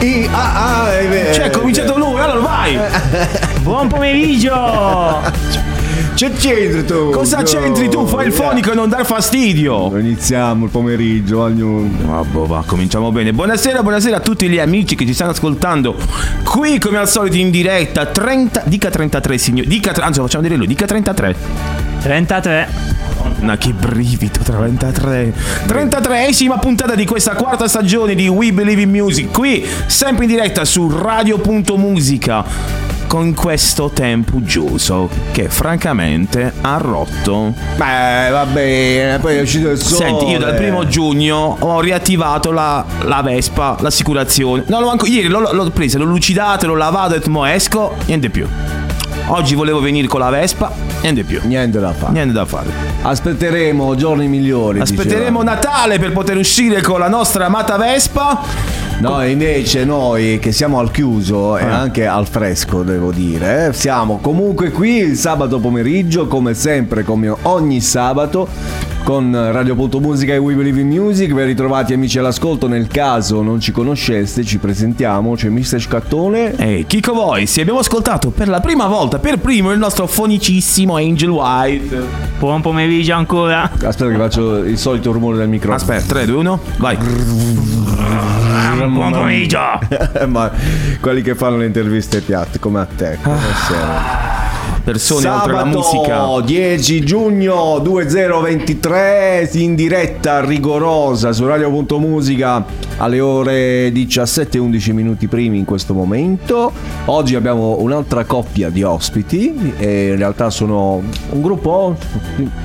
I, ah, ah, è vero. Cioè, è cominciato lui, allora vai! Buon pomeriggio! C'è c'entri tu? Cosa No. c'entri tu? Fai il fonico e non dar fastidio! Iniziamo il pomeriggio. Vabbè, va, cominciamo bene. Buonasera, buonasera a tutti gli amici che ci stanno ascoltando. Qui, come al solito, in diretta, 30, dica 33, signori. Dica, anzi, facciamo dire lui, dica 33. 33. Ma che brivido, 33. 33esima puntata di questa quarta stagione di We Believe in Music. Qui, sempre in diretta su Radio.musica. Con questo tempo giusto che francamente ha rotto. Beh, va bene, poi è uscito il sole. Senti, io dal primo giugno ho riattivato la, la Vespa, l'assicurazione. No, l'ho anche, ieri l'ho, l'ho presa, l'ho lucidato, l'ho lavato, ho detto, mo esco, niente più. Oggi volevo venire con la Vespa, niente più. Niente da fare. Niente da fare. Aspetteremo giorni migliori. Aspetteremo dicevamo. Natale per poter uscire con la nostra amata Vespa. No, invece noi che siamo al chiuso e Ah. anche al fresco, devo dire, eh, siamo comunque qui il sabato pomeriggio, come sempre, come ogni sabato, con Radio.musica e We Believe in Music. Ben ritrovati amici all'ascolto, nel caso non ci conosceste, ci presentiamo, c'è Mr. Scattone. Ehi, Kiko Voice, abbiamo ascoltato per la prima volta, per primo, il nostro fonicissimo Angel White. Buon pomeriggio ancora. Aspetta che faccio il solito rumore del microfono. Aspetta, 3, 2, 1, vai. Buon pomeriggio. Ma quelli che fanno le interviste piatte, come a te. Ah. Persone oltre la musica. Sabato 10 giugno 2023 in diretta rigorosa su Radio.musica alle ore 17 e 11 minuti primi in questo momento. Oggi abbiamo un'altra coppia di ospiti e in realtà sono un gruppo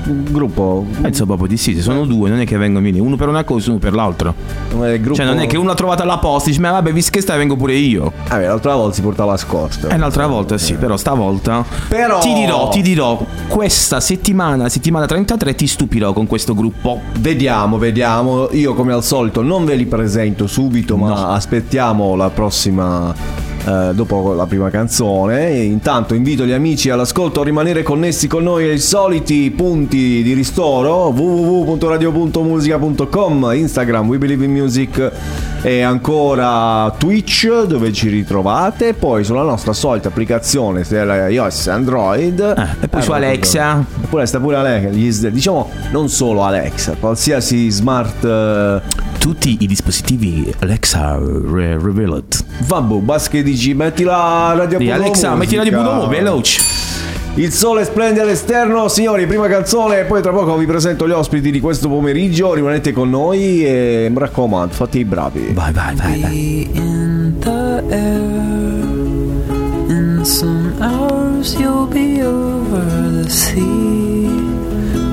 un gruppo Penso proprio di sì, sono due, non è che vengono vieni uno per una cosa, uno per l'altro. un gruppo Cioè, non è che uno ha trovato alla posta, dice, ma vabbè, visto che stai, vengo pure io. Vabbè, l'altra volta si portava a scorta. E l'altra volta sì, però stavolta. Però- Ti dirò, ti dirò, questa settimana, settimana 33, ti stupirò con questo gruppo. Vediamo, vediamo. Io come al solito non ve li presento subito, ma No. aspettiamo la prossima. Eh, dopo la prima canzone. E intanto invito gli amici all'ascolto a rimanere connessi con noi ai soliti punti di ristoro. www.radio.musica.com instagram we believe in music e ancora Twitch dove ci ritrovate. Poi sulla nostra solita applicazione iOS Android. Eh, e poi su Alexa. Eppure sta pure Alexa, diciamo non solo Alexa, qualsiasi smart eh, Tutti i dispositivi Alexa re- Revealed. vabbè, basta che dici metti la radio Di Budo Alexa, metti la di. Budomo, veloce. Il sole splende all'esterno, signori, prima canzone e poi tra poco vi presento gli ospiti di questo pomeriggio, rimanete con noi e mi raccomando, fate i bravi. Vai, vai, vai, vai. in the air. In some hours, you'll be over the sea,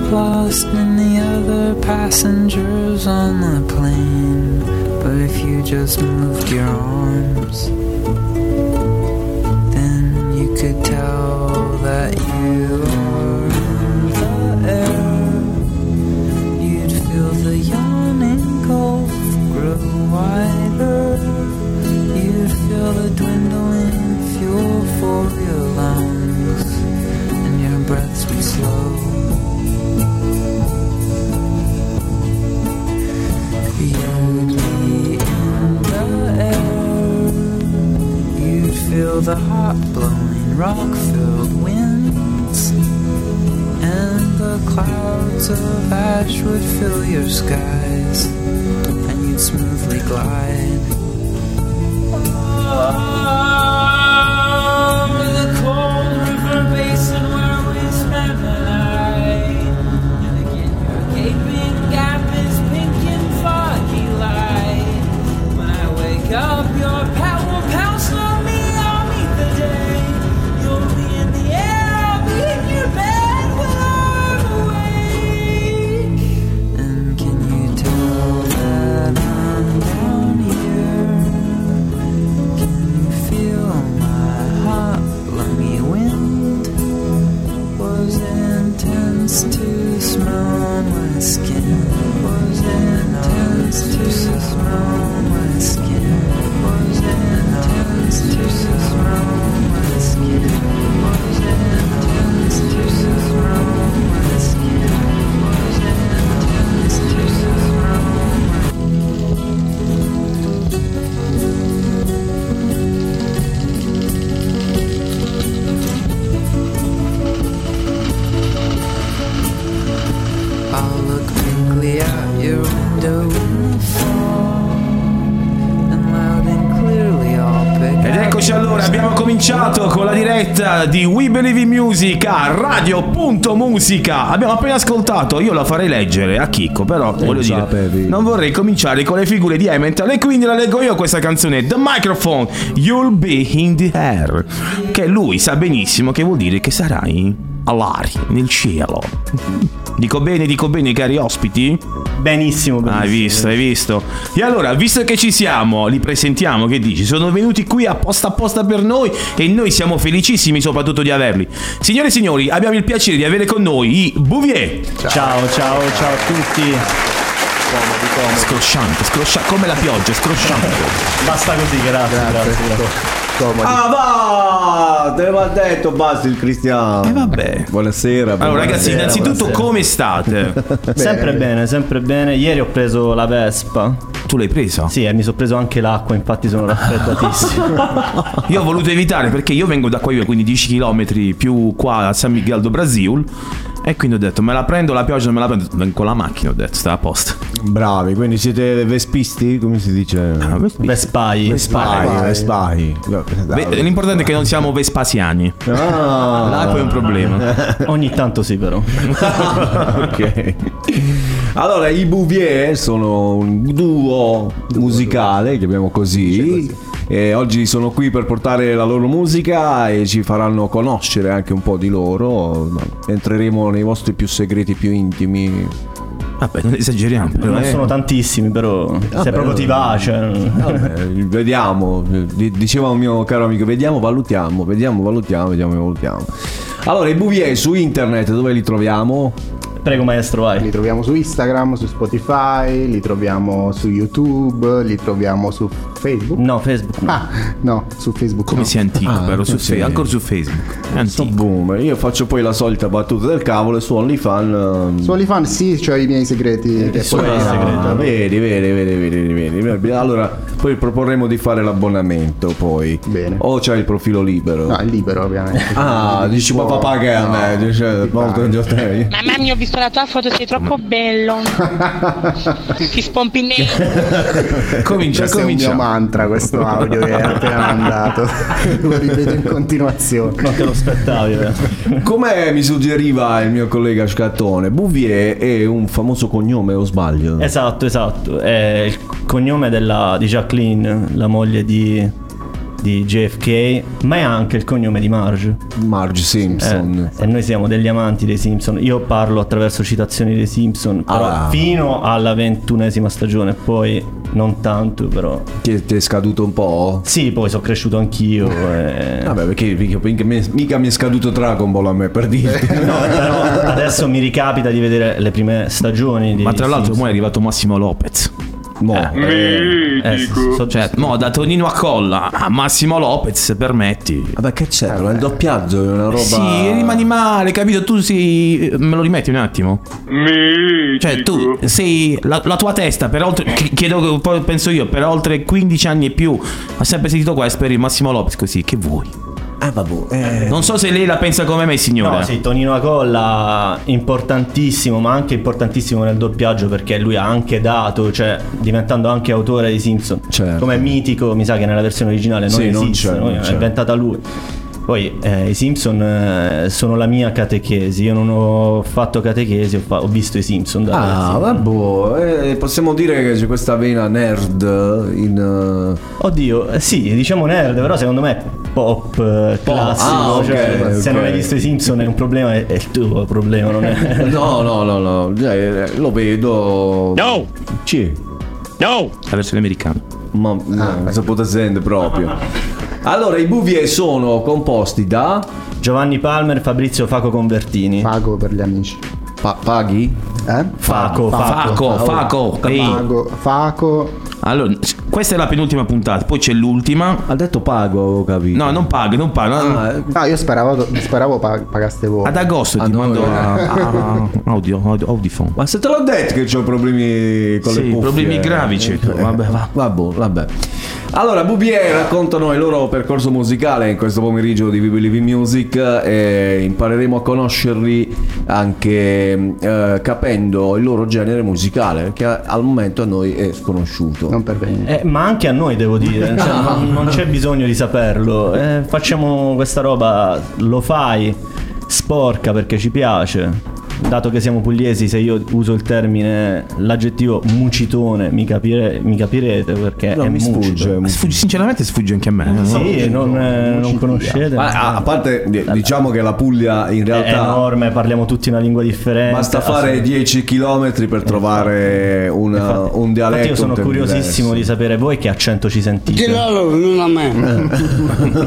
lost in other passengers on the plane. But if you just moved your arms, then you could tell that you are in the air. You'd feel the yawning gulf grow wider. You'd feel the dwindling fuel for your lungs, and your breaths would slow. Feel the hot blowing rock filled winds. And the clouds of ash would fill your skies, and you'd smoothly glide. Over cominciato con la diretta di We Believe in Music a Radio.musica. Abbiamo appena ascoltato, io la farei leggere a Chicco, però voglio dire, non vorrei cominciare con le figure di Emmental e quindi la leggo io questa canzone, The Microphone, You'll Be in the Air, che lui sa benissimo che vuol dire che sarai all'aria, nel cielo. Dico bene, dico bene, cari ospiti? Benissimo, benissimo. Hai visto, hai visto. E allora, visto che ci siamo, li presentiamo, che dici? Sono venuti qui apposta apposta per noi e noi siamo felicissimi soprattutto di averli. Signore e signori, abbiamo il piacere di avere con noi i Bouvier. Ciao, ciao, ciao a tutti. Scrosciante, scrosciante, come la pioggia, scrosciante. Basta così, grazie, grazie. grazie. Ah va! Te l'ho detto, basta il Cristiano. E vabbè. Buonasera. Allora ragazzi, Buonasera, innanzitutto buonasera. come state? Sempre bene, sempre bene. Ieri ho preso la Vespa. Tu l'hai presa? Sì, e mi sono preso anche l'acqua, infatti sono raffreddatissimo. Io ho voluto evitare perché io vengo da qua, io quindi 10 km più qua a San Miguel do Brasil. E quindi ho detto, me la prendo la pioggia, me la prendo. Vengo con la macchina, ho detto, sta a posto. Bravi, quindi siete vespisti? Come si dice? Ah, Vespai. Vespai, Vespai. Beh, l'importante è che non siamo vespasiani. Ah, L'acqua è un problema. Ogni tanto sì, però. ok. Allora, i Bouvier sono un duo musicale, chiamiamo così. E oggi sono qui per portare la loro musica e ci faranno conoscere anche un po' di loro. Entreremo nei vostri più segreti, più intimi. Vabbè, non esageriamo. però, Non eh. sono tantissimi, però. Se Vabbè, proprio ti va, cioè. Vabbè, vediamo, di- diceva un mio caro amico, vediamo, valutiamo, vediamo, valutiamo, vediamo, valutiamo. Allora, i Bouvier su internet dove li troviamo? Prego, maestro, vai. Li troviamo su Instagram, su Spotify, li troviamo su YouTube, li troviamo su Facebook. No, Facebook. no. Ah, no, su Facebook. Come no. sia antico, Ah, però su sì. Fe- ancora su Facebook. È Sto antico. boom. Io faccio poi la solita battuta del cavolo e su OnlyFan. ehm, Su OnlyFans sì, c'ho i miei segreti. poi- segreti. Ah, vedi, vedi, vedi, vedi, vedi, vedi. Allora, poi proporremo di fare l'abbonamento poi. Bene. O c'hai il profilo libero? No, è libero ovviamente. Ah, dici ma papà che a me, dice paga. in te. Mamma mia, ho visto la tua foto, sei troppo bello. Ti spompi nei. Comincia, è comincia. Mantra questo audio che hai appena mandato. Lo ripeto in continuazione. Non te lo aspettavi, eh. Come mi suggeriva il mio collega Scattone, Bouvier è un famoso cognome, o sbaglio? Esatto, esatto. È il cognome della, di Jacqueline, la moglie di, di JFK, ma è anche il cognome di Marge. Marge Eh, Simpson. e noi siamo degli amanti dei Simpson. Io parlo attraverso citazioni dei Simpson, però Ah. fino alla ventunesima stagione, poi non tanto, però. Ti, è, ti è scaduto un po'? Sì, poi sono cresciuto anch'io. e- Vabbè, perché, perché- perché mi- mica mi è scaduto Dragon Ball a me per dirti. No, però adesso mi ricapita di vedere le prime stagioni di Ma tra l'altro, Simpson. mo è arrivato Massimo Lopez. Mo. Eh, so- Cioè, mo da Tonino a Colla a Massimo Lopez, se permetti. Vabbè, che c'è? Ma il doppiaggio è una roba. Sì, rimani male, capito? Tu sei. Me lo rimetti un attimo? Cioè, tu sei. La, la tua testa, per oltre. ch- Chiedo, poi penso io, per oltre 15 anni e più, ha sempre sentito questo per il Massimo Lopez così. Che vuoi? Ah, vabbè. Eh. Non so se lei la pensa come me, signore. No, sì, Tonino Acolla importantissimo, ma anche importantissimo nel doppiaggio perché lui ha anche dato, cioè diventando anche autore di Simpson. Certo. Come mitico, mi sa che nella versione originale non Sì, non esiste, c'è, no? non l'ha c'è. inventata lui. Poi eh, i Simpson eh, sono la mia catechesi, io non ho fatto catechesi, ho, fa- ho visto i Simpson da Ah, vabbè. Eh, possiamo dire che c'è questa vena nerd in. eh, Oddio, eh, sì, diciamo nerd, però secondo me è pop, eh, classico. Ah, ok, cioè, Se ok. non hai visto i Simpson è un problema, è, è il tuo problema, non è... No, no, no, no. Lo vedo. No! Sì. No! La versione americana. Ma no, non si potesse proprio. Allora, i Bouvier sono composti da. Giovanni Palmer, Fabrizio Faco Convertini. Pago per gli amici. Pa- paghi? Eh? Faco, Faco. Faco, Faco. Ehi. Pago, Faco. Allora, questa è la penultima puntata, poi c'è l'ultima. Ha detto pago, ho capito. No, non paghi, non paghi. no. Ah, eh, No, io speravo, speravo pa- pagaste voi. Ad agosto Ah, ti mando eh. a, a- audio, audio, Audifone. Ma se te l'ho detto che ho problemi con Sì, le cuffie. problemi eh. gravi, certo. Eh, Vabbè, va. Vabbè, vabbè. Allora, Bouvier raccontano il loro percorso musicale in questo pomeriggio di We Believe in Music e impareremo a conoscerli anche eh, capendo il loro genere musicale che al momento a noi è sconosciuto. Non per bene. Eh, ma anche a noi devo dire, cioè, non, non c'è bisogno di saperlo. Eh, facciamo questa roba, lo fai, sporca perché ci piace. Dato che siamo pugliesi, se io uso il termine, l'aggettivo mucitone, mi, capire- mi capirete perché No, è mi sfugge. Sfugge- sinceramente sfugge anche a me. no? Sì, non, eh, non conoscete. Ma a, a parte di- diciamo che la Puglia in è realtà enorme, parliamo tutti una lingua differente. basta fare Assolut- 10 km per trovare una- Infatti- un dialetto. Infatti io sono curiosissimo di diverso. sapere voi che accento ci sentite. non a me.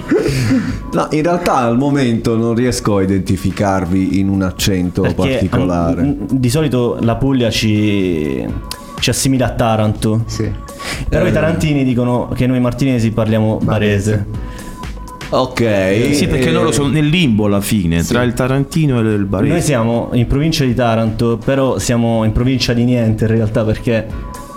No, in realtà al momento non riesco a identificarvi in un accento Perché particolare. mm, di solito la Puglia ci, ci assimila a Taranto. Sì. Però i tarantini dicono che noi martinesi parliamo barese. ok. Sì, perché eh, loro sono nel limbo alla fine, tra il Tarantino e il Barese. Noi siamo in provincia di Taranto, però siamo in provincia di niente in realtà perché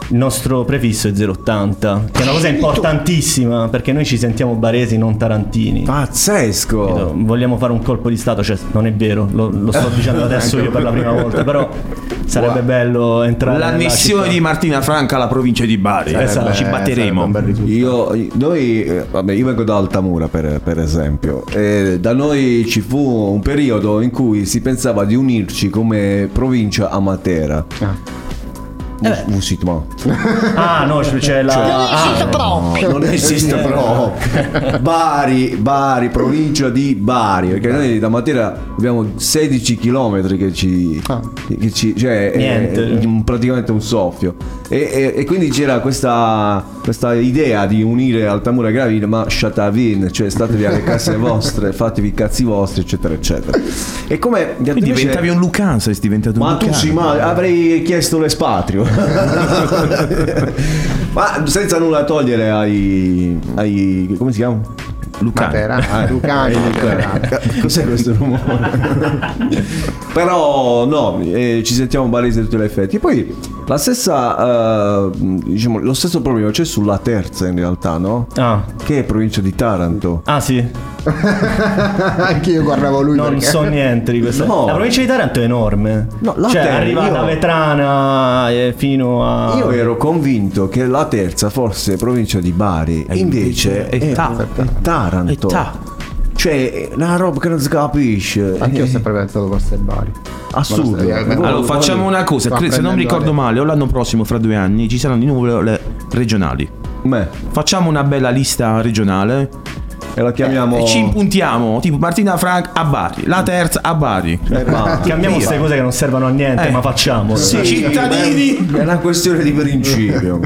il nostro prefisso è 080, che è una cosa importantissima perché noi ci sentiamo baresi, non tarantini. Pazzesco. Vogliamo fare un colpo di stato, cioè non è vero, lo, lo sto dicendo adesso io per la prima volta, però sarebbe bello entrare L'annessione di Martina Franca alla provincia di Bari. Esatto. Ci batteremo. sarebbe. Io, noi, eh, vabbè, io vengo da Altamura per, per esempio, e da noi ci fu un periodo in cui si pensava di unirci come provincia a Matera. Ah. Un sito, ma Ah, no, c'è la ah, no, non esiste proprio. Bari, Bari, provincia di Bari, perché noi da Matera abbiamo 16 km che ci, Ah. che ci cioè è- Niente. è un- praticamente un soffio. E, e- e quindi c'era questa, questa idea di unire Altamura e Gravina, ma shatavin, cioè statevi alle case vostre, fatevi i cazzi vostri, eccetera, eccetera. E come Quindi diventavi un Lucano, sei diventato un ma tu sì, ma avrei chiesto l'espatrio. Ma senza nulla togliere ai, ai come si chiama? Matera, Ah, Lucani. Cos'è questo rumore? Però no, eh, ci sentiamo baresi a tutti gli effetti. E poi stessa, eh, diciamo, lo stesso problema c'è sulla terza in realtà, no? ah, Che è provincia di Taranto. ah, sì, Anche io guardavo lui non perché... so niente di questo. No. La provincia di Taranto è enorme. No, la cioè, terra, arriva io- da Vetrana eh, fino a. Io ero convinto che la terza fosse provincia di Bari, E invece invece è è, Ta- è Taranto. è Ta. Cioè, una roba che non si capisce. Anche io ho Eh, sempre pensato fosse Bari. Assurdo. Lo- Allora, facciamo una cosa, credo, se non mi ricordo male, o l'anno prossimo, fra due anni, ci saranno di nuovo le regionali. Beh, Facciamo una bella lista regionale e la chiamiamo. e ci impuntiamo, tipo Martina Frank a Bari, la terza a Bari. Eh, ma- Cambiamo queste cose che non servono a niente, Eh. ma facciamole. Sì, cittadini. È una questione di principio.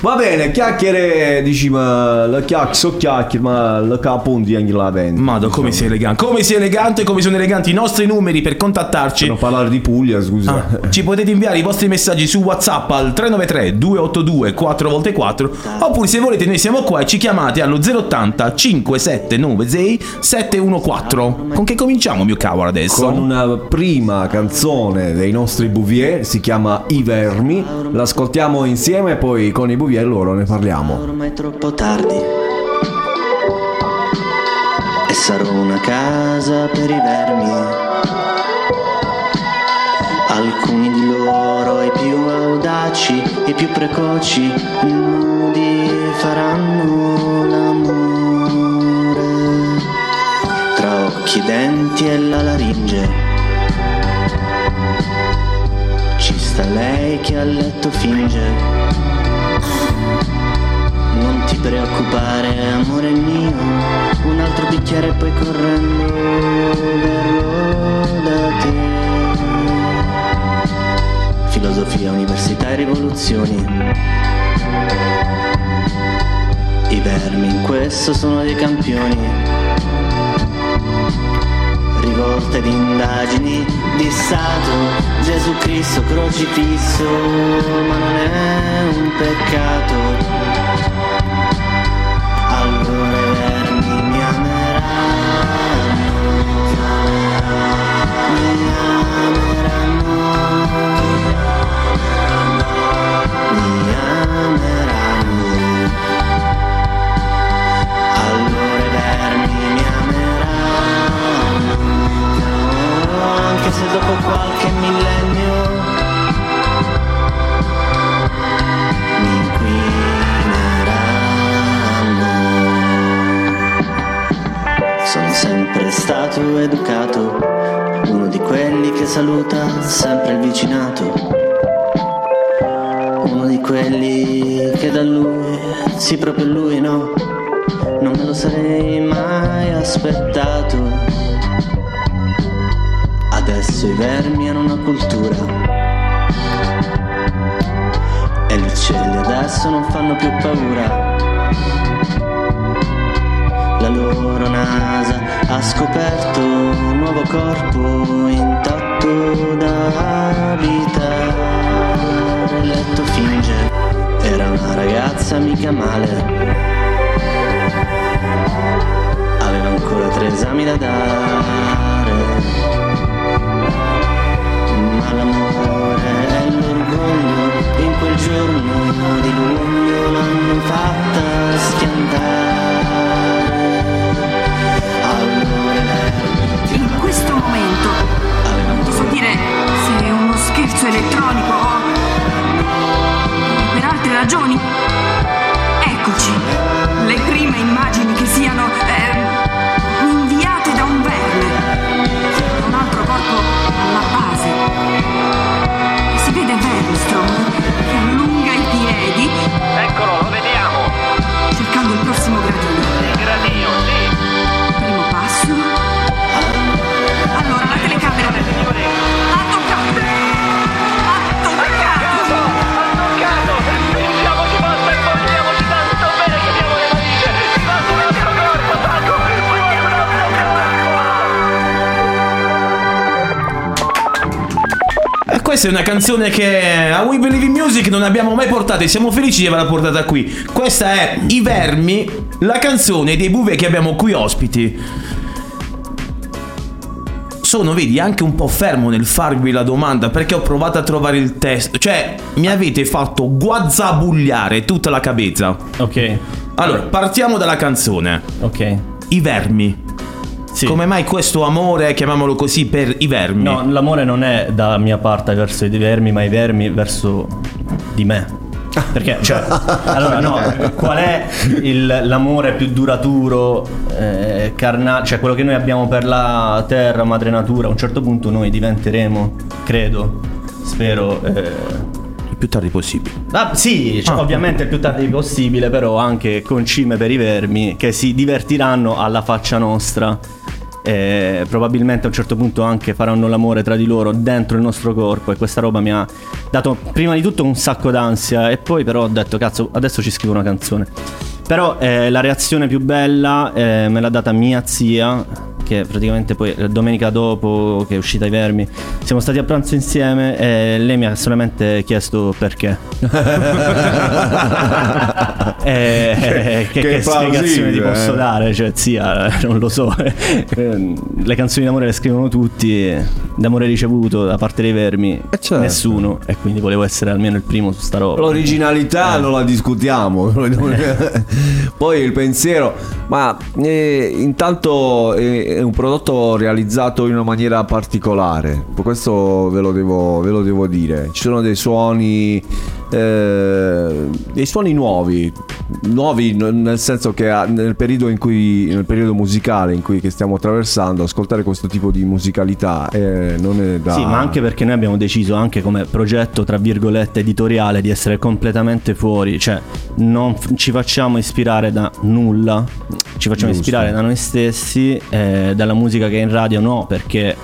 Va bene, chiacchiere, dici, ma la chiacchiere, so chiacchiere, ma la capunti anche la vende. Mado, come sei elegante, come sei elegante, come sono eleganti i nostri numeri per contattarci. Per non parlare di Puglia, scusa. Ah, ci potete inviare i vostri messaggi su WhatsApp al 393 282 4x4 oppure se volete noi siamo qua e ci chiamate allo 080 5796 714. Con che cominciamo mio cavolo adesso? Con una prima canzone dei nostri Bouvier, si chiama I Vermi. L'ascoltiamo insieme e poi con i Bouvier loro ne parliamo. Ormai è troppo tardi. E sarò una casa per i vermi. Alcuni di loro, i più audaci, i più precoci, nudi faranno l'amore. Occhi, denti e la laringe. Ci sta lei che a letto finge. Non ti preoccupare, amore mio, un altro bicchiere e poi correndo verrò da te. Filosofia, università e rivoluzioni. I vermi in questo sono dei campioni. Rivolte di indagini di Stato, Gesù Cristo crocifisso, ma non è un peccato. Allora se dopo qualche millennio mi inquineranno. Sono sempre stato educato, uno di quelli che saluta sempre il vicinato. Uno di quelli che da lui, sì proprio lui no, non me lo sarei mai aspettato Adesso i vermi hanno una cultura. E gli uccelli adesso non fanno più paura. La loro nasa ha scoperto un nuovo corpo intatto da abitare. Il letto finge, era una ragazza mica male. Aveva ancora tre esami da dare. Ma l'amore e l'orgoglio in quel giorno di luglio l'hanno fatta schiantare. Allora In questo momento ti so dire se è uno scherzo elettronico o per altre ragioni. Eccoci, le prime immagini che siano eh, i questa è una canzone che a We Believe in Music non abbiamo mai portato e siamo felici di averla portata qui. Questa è I Vermi, la canzone dei Bouvet che abbiamo qui ospiti. Sono, vedi, anche un po' fermo nel farvi la domanda perché ho provato a trovare il testo. Cioè, mi avete fatto guazzabugliare tutta la cabezza. Ok. Allora, partiamo dalla canzone. Ok. I Vermi. Sì. Come mai questo amore, chiamiamolo così, per i vermi? No, l'amore non è da mia parte verso i vermi, ma i vermi verso di me. Perché, cioè, allora no, qual è il- l'amore più duraturo, eh, carnale, cioè quello che noi abbiamo per la terra, madre natura, a un certo punto noi diventeremo, credo, spero... eh, più tardi possibile. Ah, sì, cioè, ovviamente il più tardi possibile, però anche concime per i vermi che si divertiranno alla faccia nostra. E probabilmente a un certo punto anche faranno l'amore tra di loro dentro il nostro corpo e questa roba mi ha dato prima di tutto un sacco d'ansia e poi però ho detto cazzo adesso ci scrivo una canzone però eh, la reazione più bella eh, me l'ha data mia zia che praticamente poi eh, domenica dopo che è uscita i vermi siamo stati a pranzo insieme e lei mi ha solamente chiesto perché Eh, che, Che che spiegazione ti posso eh. dare? Cioè, zia, non lo so. Eh, Le canzoni d'amore le scrivono tutti. D'amore ricevuto da parte dei vermi, certo. nessuno. E quindi volevo essere almeno il primo su sta roba. L'originalità Eh. non la discutiamo. Poi il pensiero, ma eh, intanto è, un prodotto realizzato in una maniera particolare. Questo ve lo devo, ve lo devo dire. Ci sono dei suoni. Eh, dei suoni nuovi, nuovi nel senso che nel periodo, in cui, nel periodo musicale in cui che stiamo attraversando, ascoltare questo tipo di musicalità eh, non è da. Sì, ma anche perché noi abbiamo deciso anche come progetto, tra virgolette, editoriale di essere completamente fuori, cioè non ci facciamo ispirare da nulla, ci facciamo Giusto. ispirare da noi stessi, eh, dalla musica che è in radio no, perché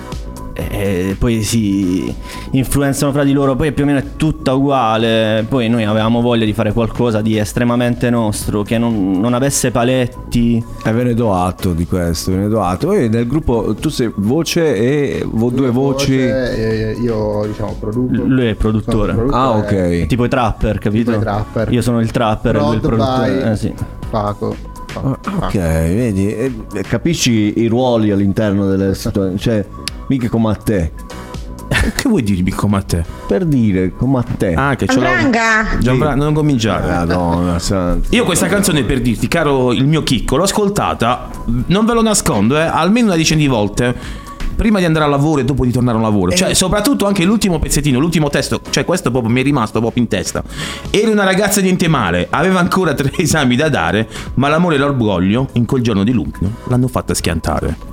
eh, poi si influenzano fra di loro, poi più o meno è tutta uguale, poi noi avevamo voglia di fare qualcosa di estremamente nostro, che non, non avesse paletti. E ve ne do atto di questo, ve ne do atto. Poi nel gruppo tu sei voce e vo- due voci. Voce, e io diciamo produco. Lui è il produttore. Il Ah, produttore, ok. Tipo i trapper, capito? Tipo i trapper. Io sono il trapper e lui il Prod produttore. by Eh, sì. Paco. Paco. Ok, vedi, eh, capisci i ruoli all'interno delle situazioni, cioè mica come a te. Che vuoi dirmi come a te? Per dire, come a te. Ah, che ce l'ho. Gianfranca, non cominciare. Madonna santa. Io questa canzone per dirti, caro il mio chicco, l'ho ascoltata, non ve lo nascondo, eh, almeno una decina di volte. prima di andare al lavoro e dopo di tornare al lavoro. Cioè, soprattutto anche l'ultimo pezzettino, l'ultimo testo, cioè questo proprio mi è rimasto proprio in testa. Era una ragazza niente male, aveva ancora tre esami da dare, ma l'amore e l'orgoglio in quel giorno di luglio l'hanno fatta schiantare.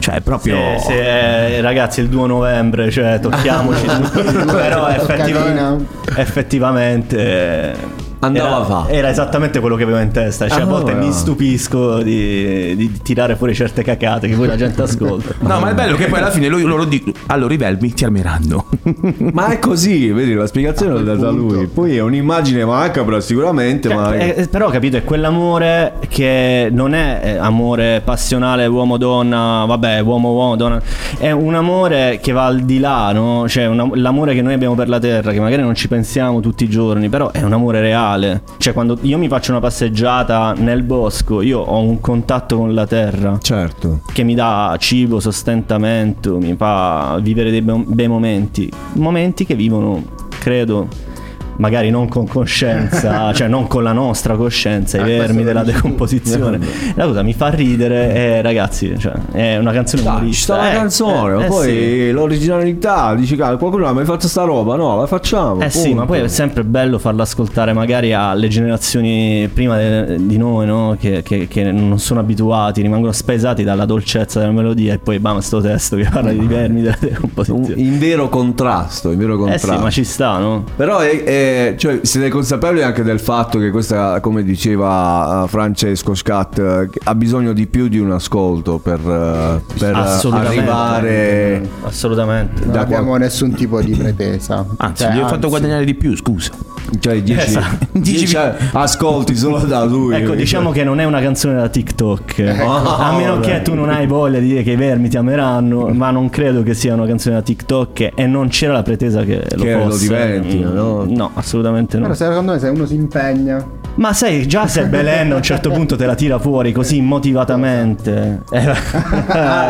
Cioè, proprio... Sì, sì, eh, ragazzi, il 2 novembre, cioè, tocchiamoci. però effettiva- effettivamente. Andava era, a fa. era esattamente quello che avevo in testa. Cioè, a volte mi stupisco di, di tirare fuori certe cacate che poi la gente ascolta. No, ma è bello che poi alla fine loro, loro dicono, allora i Velmi ti ameranno. Ma è così, vedi, la spiegazione l'ha data lui. Poi è un'immagine macabra sicuramente, ma... Eh, eh, però capito è quell'amore che non è eh, amore passionale uomo-donna vabbè uomo-uomo donna è un amore che va al di là no? cioè una- l'amore che noi abbiamo per la terra che magari non ci pensiamo tutti i giorni però è un amore reale cioè quando io mi faccio una passeggiata nel bosco io ho un contatto con la terra. Certo. Che mi dà cibo sostentamento mi fa vivere dei be- bei momenti. Momenti che vivono credo magari non con coscienza, cioè non con la nostra coscienza, i Eh, vermi della decomposizione. La cosa mi fa ridere e ragazzi, cioè, è una canzone ci umorista. sta la Eh, canzone, ma eh, poi sì. l'originalità, dici "Cazzo, qualcuno ha mai fatto sta roba? No, la facciamo. Eh sì, ma poi è sempre bello farla ascoltare magari alle generazioni prima de- di noi, no? Che, che- che non sono abituati, rimangono spesati dalla dolcezza della melodia e poi bam, sto testo che parla di vermi della decomposizione. in vero contrasto, in vero Eh contrasto. sì, ma ci sta, no? Però è, è- cioè, siete consapevoli anche del fatto che questa, come diceva eh, Francesco Scat, eh, ha bisogno di più di un ascolto per, eh, per Assolutamente. arrivare Assolutamente. Non abbiamo nessun tipo di pretesa. Anzi, Cioè, gli ho fatto guadagnare di più, scusa. Cioè 10 Esatto. ascolti solo da lui. Ecco, diciamo che non è una canzone da TikTok. Ah, a meno vabbè. che tu non hai voglia di dire che i vermi ti ameranno, ma non credo che sia una canzone da TikTok e non c'era la pretesa che lo Che lo fosse. diventino, no? No, assolutamente no. Però secondo me se uno si impegna Ma sai, già se Belen a un certo punto te la tira fuori così motivatamente, è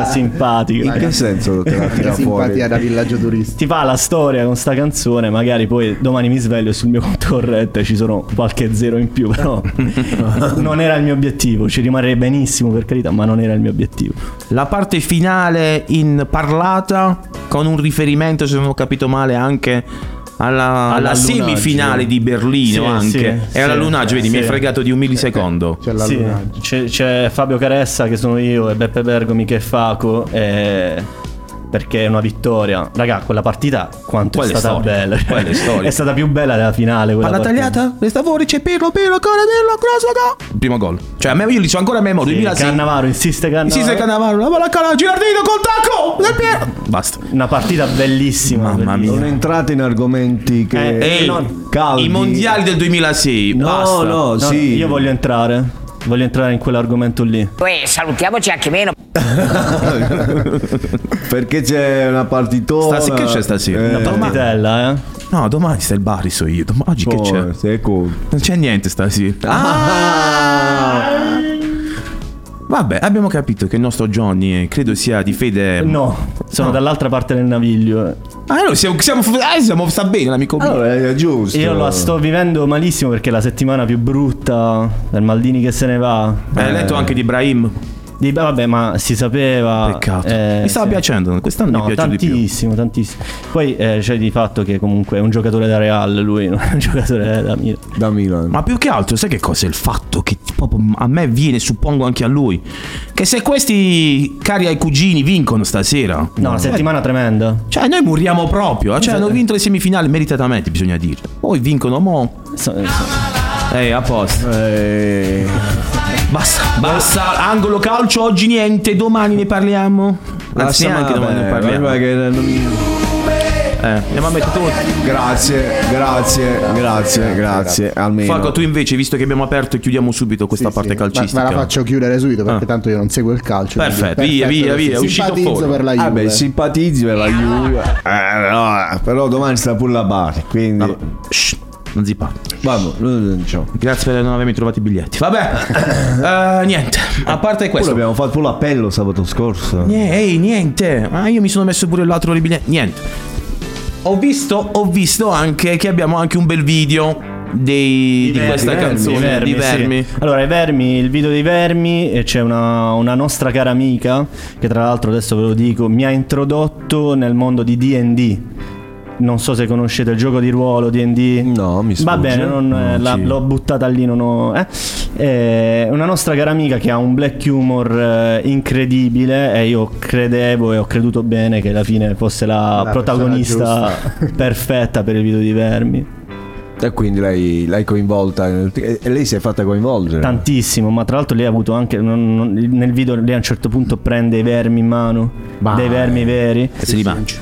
simpatico. In che senso te la che tira simpatia fuori? da villaggio turistico. Ti fa la storia con sta canzone, magari poi domani mi sveglio e sul mio conto corrente ci sono qualche zero in più, però non era il mio obiettivo, ci rimarrei benissimo per carità, ma non era il mio obiettivo. La parte finale in parlata con un riferimento, se non ho capito male, anche alla, alla semifinale di Berlino Sì, anche. sì, e alla sì, lunaggio, vedi, mi hai fregato di un millisecondo. C'è la Sì, luna. c'è, c'è Fabio Caressa che sono io e Beppe Bergomi che è Faco e- perché è una vittoria. Raga, quella partita quanto Quella è stata storica, bella. quella è storica. è stata più bella della finale quella Palla partita. tagliata, resta fuori, c'è Pirlo, Pirlo, Coradello, cross, Primo gol. Cioè, a me io li so ancora a memoria. Sì, 2006. Cannavaro, insiste Cannavaro. Sei Cannavaro, la palla cala, Girardino col tacco del Piero. Basta. Una partita bellissima. Mamma bellissima. Non entrate in argomenti che Eh, Ehi, no, caldi. i mondiali del 2006. No, basta. no, No, sì. Io voglio entrare. Voglio entrare in quell'argomento lì. Poi salutiamoci anche meno. Perché c'è una partitona. Stasera- che c'è stasera? Eh, Una partitella, eh? No, domani sta il Bari, so io. Dom- Oggi che c'è? forse, ecco. Non c'è niente stasera. Ah! Vabbè, abbiamo capito che il nostro Johnny eh, credo sia di fede. No, sono No. dall'altra parte del naviglio. eh. Ah, noi siamo, siamo, eh, siamo sta bene, l'amico mio. Allora, è giusto. Io la sto vivendo malissimo perché è la settimana più brutta del Maldini che se ne va. Eh, Hai letto anche di Ibrahim? Di, vabbè, ma si sapeva. Peccato. eh, mi stava sì. piacendo. Quest'anno No, mi piace di più. tantissimo, tantissimo. Poi eh, c'è di fatto che comunque è un giocatore da Real, lui non è un giocatore da Milan. Da Milan. Ma più che altro, sai che cosa? Il fatto che proprio a me viene, suppongo anche a lui, che se questi cari ai cugini vincono stasera. No, una settimana tremenda. Cioè, noi moriamo proprio. Cioè, hanno vinto le semifinali meritatamente, bisogna dire. Poi vincono, mo. So- so- Ehi, a posto. Eh, Basta, basta. Angolo calcio, oggi niente, domani ne parliamo. Anzi, neanche domani ne parliamo. vabbè, che non- Eh, andiamo a mettere tutto. Grazie, grazie, grazie, grazie. Almeno. Falco, tu invece, visto che abbiamo aperto, chiudiamo subito questa Sì, parte sì. Ma- calcistica. Ma, la faccio chiudere subito perché Ah. tanto io non seguo il calcio. quindi Perfetto, via, via, così. via, è uscito Simpatizzo fuori. per la Juve. Vabbè, simpatizzi per la Juve. Eh, no, però domani sta pure la Bari, quindi Shh, non si parla. vabbè, diciamo. Grazie per non avermi trovato i biglietti. Vabbè, eh, niente. A parte questo, abbiamo fatto pure l'appello sabato scorso. Ehi, niente. Ah, io mi sono messo pure l'altro i biglietti. Niente. Ho visto, ho visto anche che abbiamo anche un bel video. dei- di, questa Vermi, canzone di sì. Vermi. Allora, i Vermi, il video dei Vermi, e c'è una, una nostra cara amica, che tra l'altro adesso ve lo dico, mi ha introdotto nel mondo di DD. Non so se conoscete il gioco di ruolo DD. No, mi Va sfugge. bene, non, eh, Non la- ci- l'ho buttata lì. Non ho, eh. Eh, una nostra cara amica che ha un black humor eh, incredibile. E io credevo e ho creduto bene che alla fine fosse la, La protagonista perfetta per il video di Vermi. E quindi lei l'hai coinvolta e lei si è fatta coinvolgere. Tantissimo, ma tra l'altro lei ha avuto anche non- non- nel video lei a un certo punto prende i vermi in mano, dei vermi veri E se li mangi.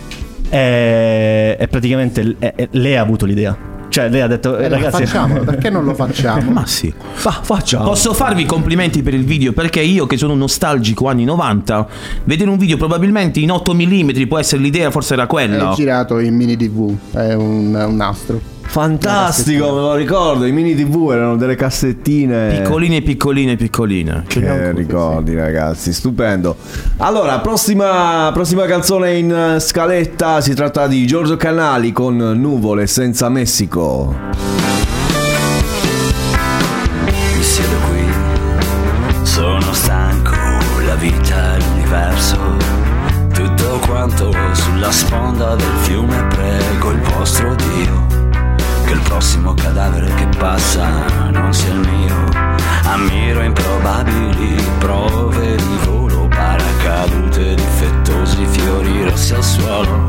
E, e praticamente e- lei ha avuto l'idea. Cioè lei ha detto eh, ragazzi facciamolo, perché non lo facciamo? Ma sì. Fa- facciamo. Posso farvi complimenti per il video perché io che sono un nostalgico anni 90, vedere un video probabilmente in 8 mm può essere l'idea, forse era È quella. girato in mini TV, è un, un nastro. Fantastico, me lo ricordo. I mini TV erano delle cassettine. Piccoline, piccoline, piccoline. Ce Che ancora. ricordi ragazzi, stupendo. Allora, prossima, prossima canzone in scaletta si tratta di Giorgio Canali con Nuvole senza Messico. Mi siedo qui, sono stanco, la vita è l'universo, tutto quanto sulla sponda del fiume prego il vostro Dio, che il prossimo cadavere che passa non sia il mio, ammiro improbabili prove di volo, paracadute difettosi, fiori rossi al suolo,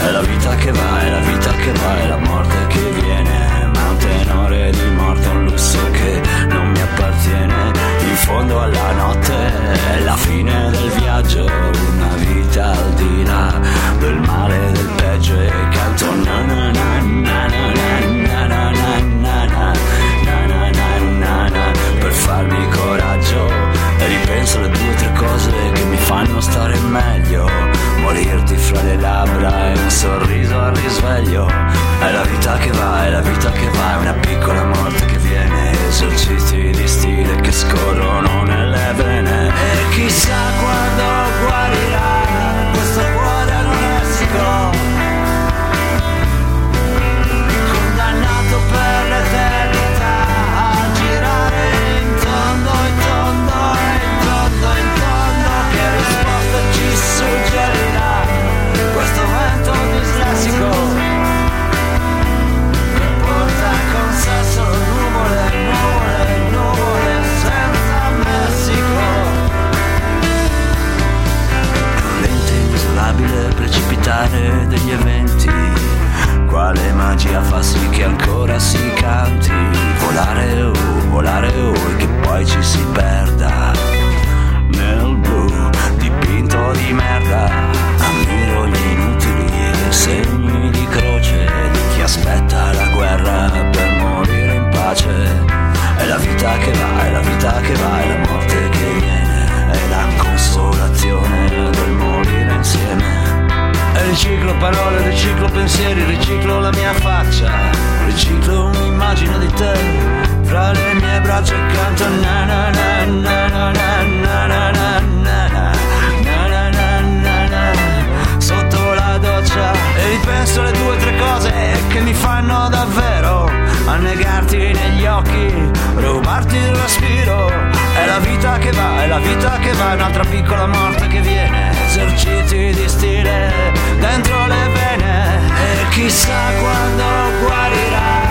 è la vita che va, è la vita che va, è la morte che viene, ma un tenore di morte, un lusso che non mi appartiene. In fondo alla notte è la fine del viaggio, una vita al di là del male e del peggio e canto na na na na na na farmi coraggio. E ripenso alle due o tre cose che mi fanno stare meglio. Morirti fra le labbra e un sorriso al risveglio. È la vita che va, è la vita che va è una piccola morte che viene. Esercizi di stile che scorrono nelle vene. E chissà quando guarirà questo cuore precipitare degli eventi. Quale magia fa sì che ancora si canti? Volare oh, volare oh e che poi ci si perda. Nel blu dipinto di merda. Ammiro gli inutili segni di croce di chi aspetta la guerra per morire in pace. È la vita che va è la vita che va è la morte che viene. È la consolazione del morire insieme riciclo parole, riciclo pensieri, riciclo la mia faccia, riciclo un'immagine di te fra le mie braccia e canto na na na na na na na na na na na na na na na sotto la doccia e ripenso alle due o tre cose che mi fanno davvero annegarti negli occhi, rubarti il respiro è la vita che va, è la vita che va, un'altra piccola morte che viene eserciti di stile dentro le vene. E chissà quando guarirà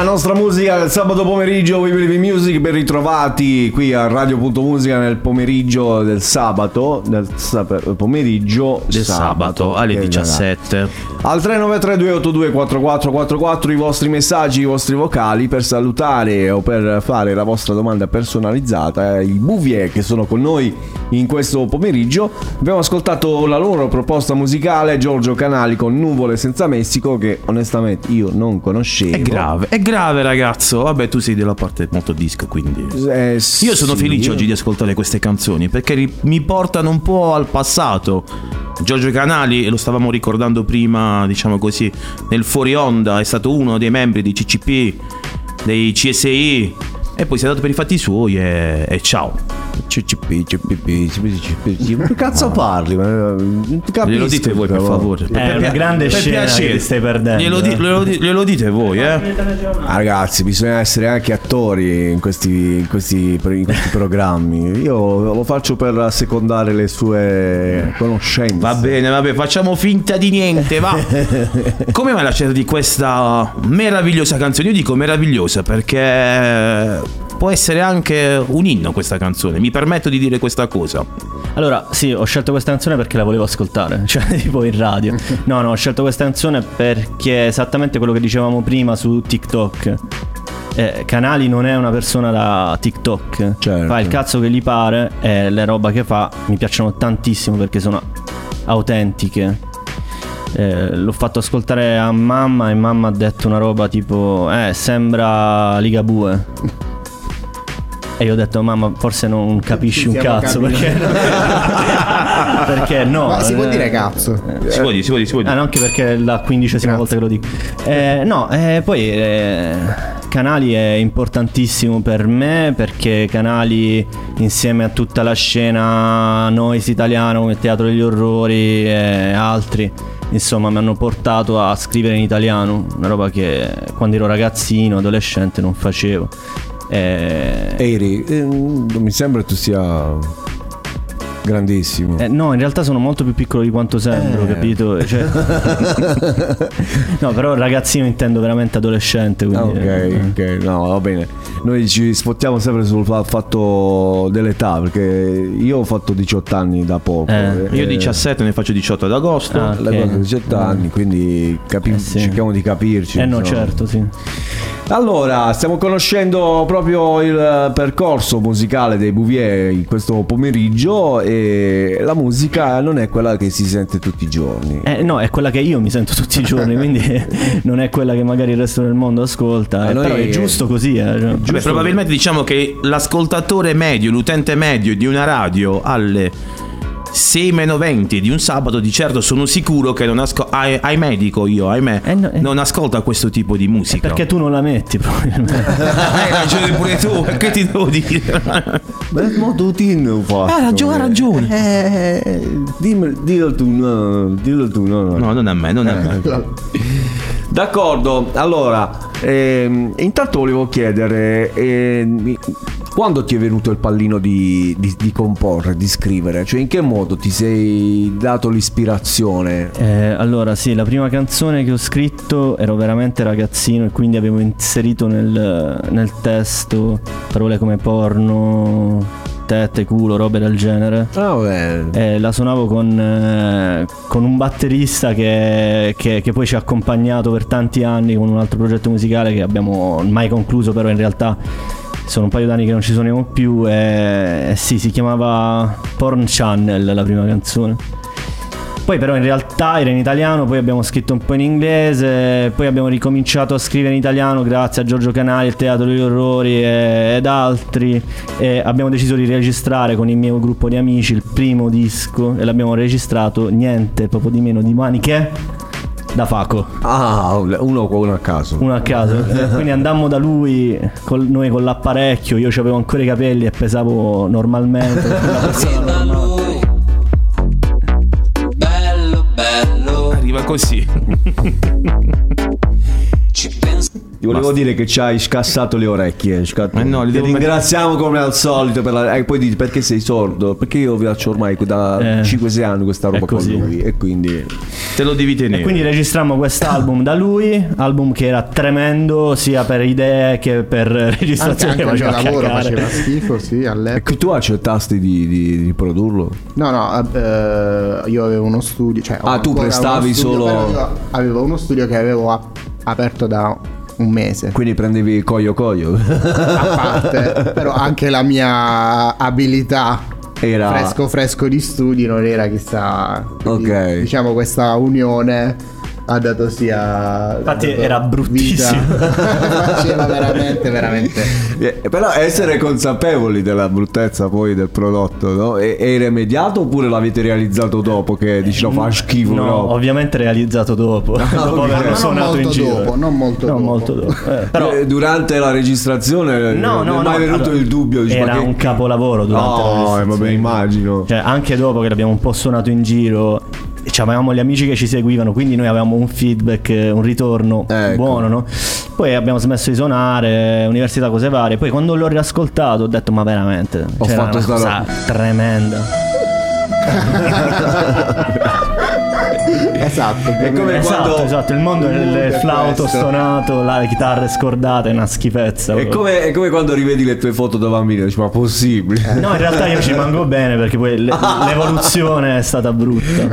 La nostra musica del sabato pomeriggio, We Believe in Music, ben ritrovati qui a Radio.musica nel pomeriggio del sabato, del pomeriggio Del sabato alle che 17. Al 393-282-4444 i vostri messaggi, i vostri vocali per salutare o per fare la vostra domanda personalizzata. eh, I Bouvier che sono con noi in questo pomeriggio. Abbiamo ascoltato la loro proposta musicale, Giorgio Canali con Nuvole senza Messico, che onestamente io non conoscevo. È grave, è grave ragazzo. Vabbè, tu sei della parte molto disco, quindi. Eh, Io sono sì. felice oggi di ascoltare queste canzoni perché mi portano un po' al passato. Giorgio Canali, lo stavamo ricordando prima, diciamo così, nel fuori onda, è stato uno dei membri di CCP, dei CSI e poi si è dato per i fatti suoi e, e ciao. Che cazzo parli? Ti capisco, Glielo dite voi per favore. È una grande scena che stai perdendo. Glielo, eh. glielo di- glielo dite voi, eh? Ah, ragazzi, bisogna essere anche attori in questi, in questi- in questi programmi. Io lo faccio per assecondare le sue conoscenze. Va bene, vabbè, facciamo finta di niente, va. Come mai la scelta di questa meravigliosa canzone? Io dico meravigliosa perché può essere anche un inno questa canzone. Mi permetto di dire questa cosa. Allora, sì, ho scelto questa canzone perché la volevo ascoltare, cioè tipo in radio. No, no, ho scelto questa canzone perché è esattamente quello che dicevamo prima su TikTok. Eh, Canali non è una persona da TikTok, Certo. fa il cazzo che gli pare e le roba che fa mi piacciono tantissimo perché sono autentiche. Eh, l'ho fatto ascoltare a mamma e mamma ha detto una roba tipo, eh, sembra Ligabue. E io ho detto, mamma, forse non capisci un cazzo perché, perché no. Ma si può eh, dire cazzo? Si può dire, si può dire, si può Ah, dire. no, anche perché è la quindicesima volta che lo dico. Eh, no, eh, poi eh, Canali è importantissimo per me perché Canali insieme a tutta la scena noise italiana come Teatro degli Orrori e altri, insomma, mi hanno portato a scrivere in italiano, una roba che quando ero ragazzino, adolescente non facevo. Eh, Eri, eh, non mi sembra tu sia grandissimo. Eh, no, in realtà sono molto più piccolo di quanto sembro, Eh. capito? Cioè- no, però ragazzino intendo veramente adolescente. Ah, Quindi, ok, eh. ok, no, va bene. Noi ci spottiamo sempre sul fa- fatto dell'età, perché io ho fatto 18 anni da poco. Eh, Io Eh, 17 ne faccio 18 ad agosto. Ah, la ok. cosa 18 anni, quindi capi- Eh, sì. cerchiamo di capirci. Eh no, insomma. certo, sì. Allora, stiamo conoscendo proprio il percorso musicale dei Bouvier in questo pomeriggio e la musica non è quella che si sente tutti i giorni. Eh, no, è quella che io mi sento tutti i giorni, quindi non è quella che magari il resto del mondo ascolta. Eh, eh, Però è giusto così, eh. cioè. Beh, probabilmente diciamo che l'ascoltatore medio, l'utente medio di una radio alle 6 meno 20 di un sabato di certo sono sicuro che non ascolta ahimè dico io ahimè Eh, no, eh. non ascolta questo tipo di musica Perché tu non la metti, probabilmente. hai ragione pure tu che ti devo dire Beh, ma tu ti. Ha ragione, ha ragione. Eh, dimmi, dillo tu, no, dillo tu, no, no. no non a me non a me D'accordo, allora, ehm, intanto volevo chiedere, ehm, quando ti è venuto il pallino di, di- di comporre, di scrivere? Cioè in che modo ti sei dato l'ispirazione? Eh, allora, sì, la prima canzone che ho scritto ero veramente ragazzino e quindi avevo inserito nel, nel testo parole come porno, tette, culo, robe del genere. Ah. E la suonavo con, eh, con un batterista che, che- che poi ci ha accompagnato per tanti anni con un altro progetto musicale che abbiamo mai concluso, però in realtà sono un paio d'anni che non ci suoniamo più. E sì, si chiamava Porn Channel la prima canzone. Poi però in realtà era in italiano, poi abbiamo scritto un po' in inglese, poi abbiamo ricominciato a scrivere in italiano grazie a Giorgio Canali, il Teatro degli Orrori e- ed altri e abbiamo deciso di registrare con il mio gruppo di amici il primo disco e l'abbiamo registrato niente, proprio di meno di maniche da Faco, Ah, uno, uno a caso. uno a caso. Quindi andammo da lui, col- noi con l'apparecchio, io avevo ancora i capelli e pesavo normalmente. una Ti volevo dire che ci hai scassato le orecchie. Scat- Eh no, li Ti devo ringraziamo come al solito. Per la... E poi dici perché sei sordo? Perché io vi faccio ormai da Eh, 5-6 anni questa roba con lui. E quindi. Te lo devi E tenere. quindi registrammo quest'album da lui, album che era tremendo sia per idee che per Anche, registrazione anche che il mio faceva lavoro cagare. faceva schifo, sì, all'epoca. E che tu accettasti di, di, di produrlo? No, no, eh, io avevo uno studio. Cioè, Ah, tu prestavi studio, solo- avevo uno studio che avevo ap- aperto da un mese. Quindi prendevi coio coio. A parte, però anche la mia abilità Era. fresco fresco di studi non era chissà. quindi, Ok. Diciamo questa unione ha dato sia. Infatti dato era bruttissimo. Faceva veramente, veramente. Eh, Però essere consapevoli della bruttezza poi del prodotto, no? E, è irremediato oppure l'avete realizzato dopo che dici no fa schifo No, proprio? ovviamente realizzato dopo. dopo ok. averlo Non suonato in molto giro. dopo, non molto Non dopo. molto dopo. Eh, però Eh, durante la registrazione No, non no, è mai no, venuto allora, il dubbio dici, era che- un capolavoro durante la No, eh, registrazione. vabbè, immagino. Cioè, anche dopo che l'abbiamo un po' suonato in giro, avevamo gli amici che ci seguivano, quindi noi avevamo un feedback, un ritorno Ecco. buono, no? Poi abbiamo smesso di suonare, università, cose varie. Poi quando l'ho riascoltato ho detto, ma veramente, Ho c'era fatto una sta cosa roba." tremenda. esatto. È come esatto, quando esatto, il mondo è il è flauto questo. stonato, la chitarra è scordata, è una schifezza. è come, è come quando rivedi le tue foto da bambino, dici ma possibile? No, in realtà io ci rimango bene perché poi le- l'evoluzione è stata brutta.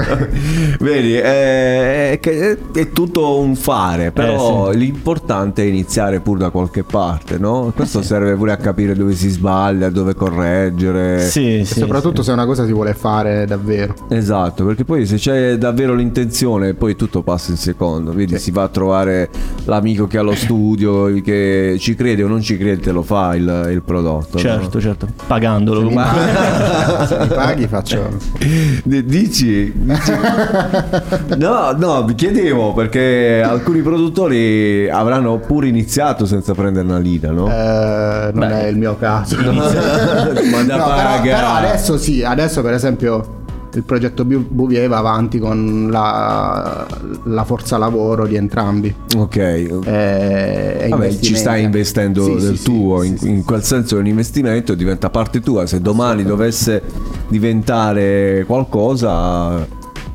Vedi, è, è è- tutto un fare, però Eh, l'importante è iniziare pur da qualche parte, no? Questo serve pure a capire dove si sbaglia, dove correggere. Sì, E sì. soprattutto se una cosa si vuole fare davvero. Esatto, perché poi se c'è davvero l'intenzione, poi tutto passa in secondo. Vedi, si va a trovare l'amico che ha lo studio, che ci crede o non ci crede, te lo fa il, il prodotto. no? Certo, certo, pagandolo comunque. paghi, se mi paghi faccio. D- Dici? Dici? No, no, vi chiedevo perché alcuni produttori avranno pure iniziato senza prendere una lira, no? Eh, non Beh, è il mio caso. Ma da No, però, però adesso sì, adesso per esempio il progetto Bouvier va avanti con la, la forza lavoro di entrambi. Ok. Eh, e Vabbè, ci stai investendo Sì, del sì, tuo, sì, in, in quel senso è un investimento, diventa parte tua. Se domani dovesse diventare qualcosa,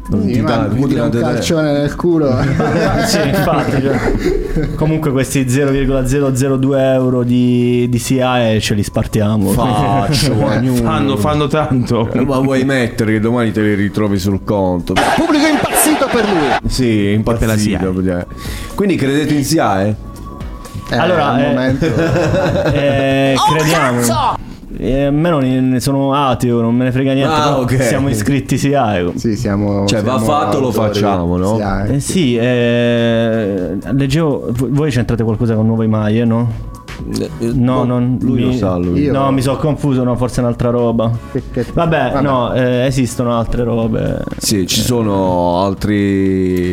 non Sì, ti dà tira un calcione nel culo. sì, infatti. cioè, comunque questi 0,002 euro di, di SIAE ce li spartiamo. Faccio. Fanno, fanno tanto. Ma vuoi mettere che domani te li ritrovi sul conto? Pubblico impazzito per lui. Sì, impazzito. cioè. Quindi credete in SIAE? Eh, Allora, al eh, momento Eh, Oh, crediamo. Eh, a me non ne sono ateo, non me ne frega niente. Ah, però ok. Siamo iscritti SIAE. sì, siamo Cioè, va siamo fatto, lo facciamo, no? Sì, eh. Eh sì, eh, leggevo. Voi c'entrate qualcosa con Nuove Maie, no? No, non lui lo mi- sa, lui. Io- No, mi sono confuso, no, forse è un'altra roba. Vabbè, Vabbè. no, eh, esistono altre robe. Sì, ci sono altri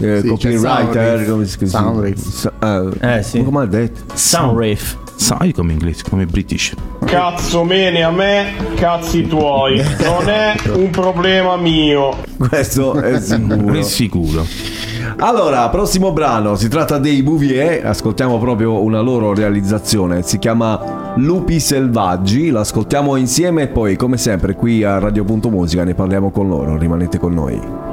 eh, Sì, copywriter. Come si chiama? Sa- eh, Eh, sì. Come ha detto? Soundriff. Sai come inglese, come British. Cazzo mene a me, cazzi tuoi. Non è un problema mio. Questo è sicuro. È sicuro. Allora, prossimo brano, si tratta dei Bouvier, ascoltiamo proprio una loro realizzazione, si chiama Lupi Selvaggi, l'ascoltiamo insieme e poi come sempre qui a Radio.musica ne parliamo con loro, rimanete con noi.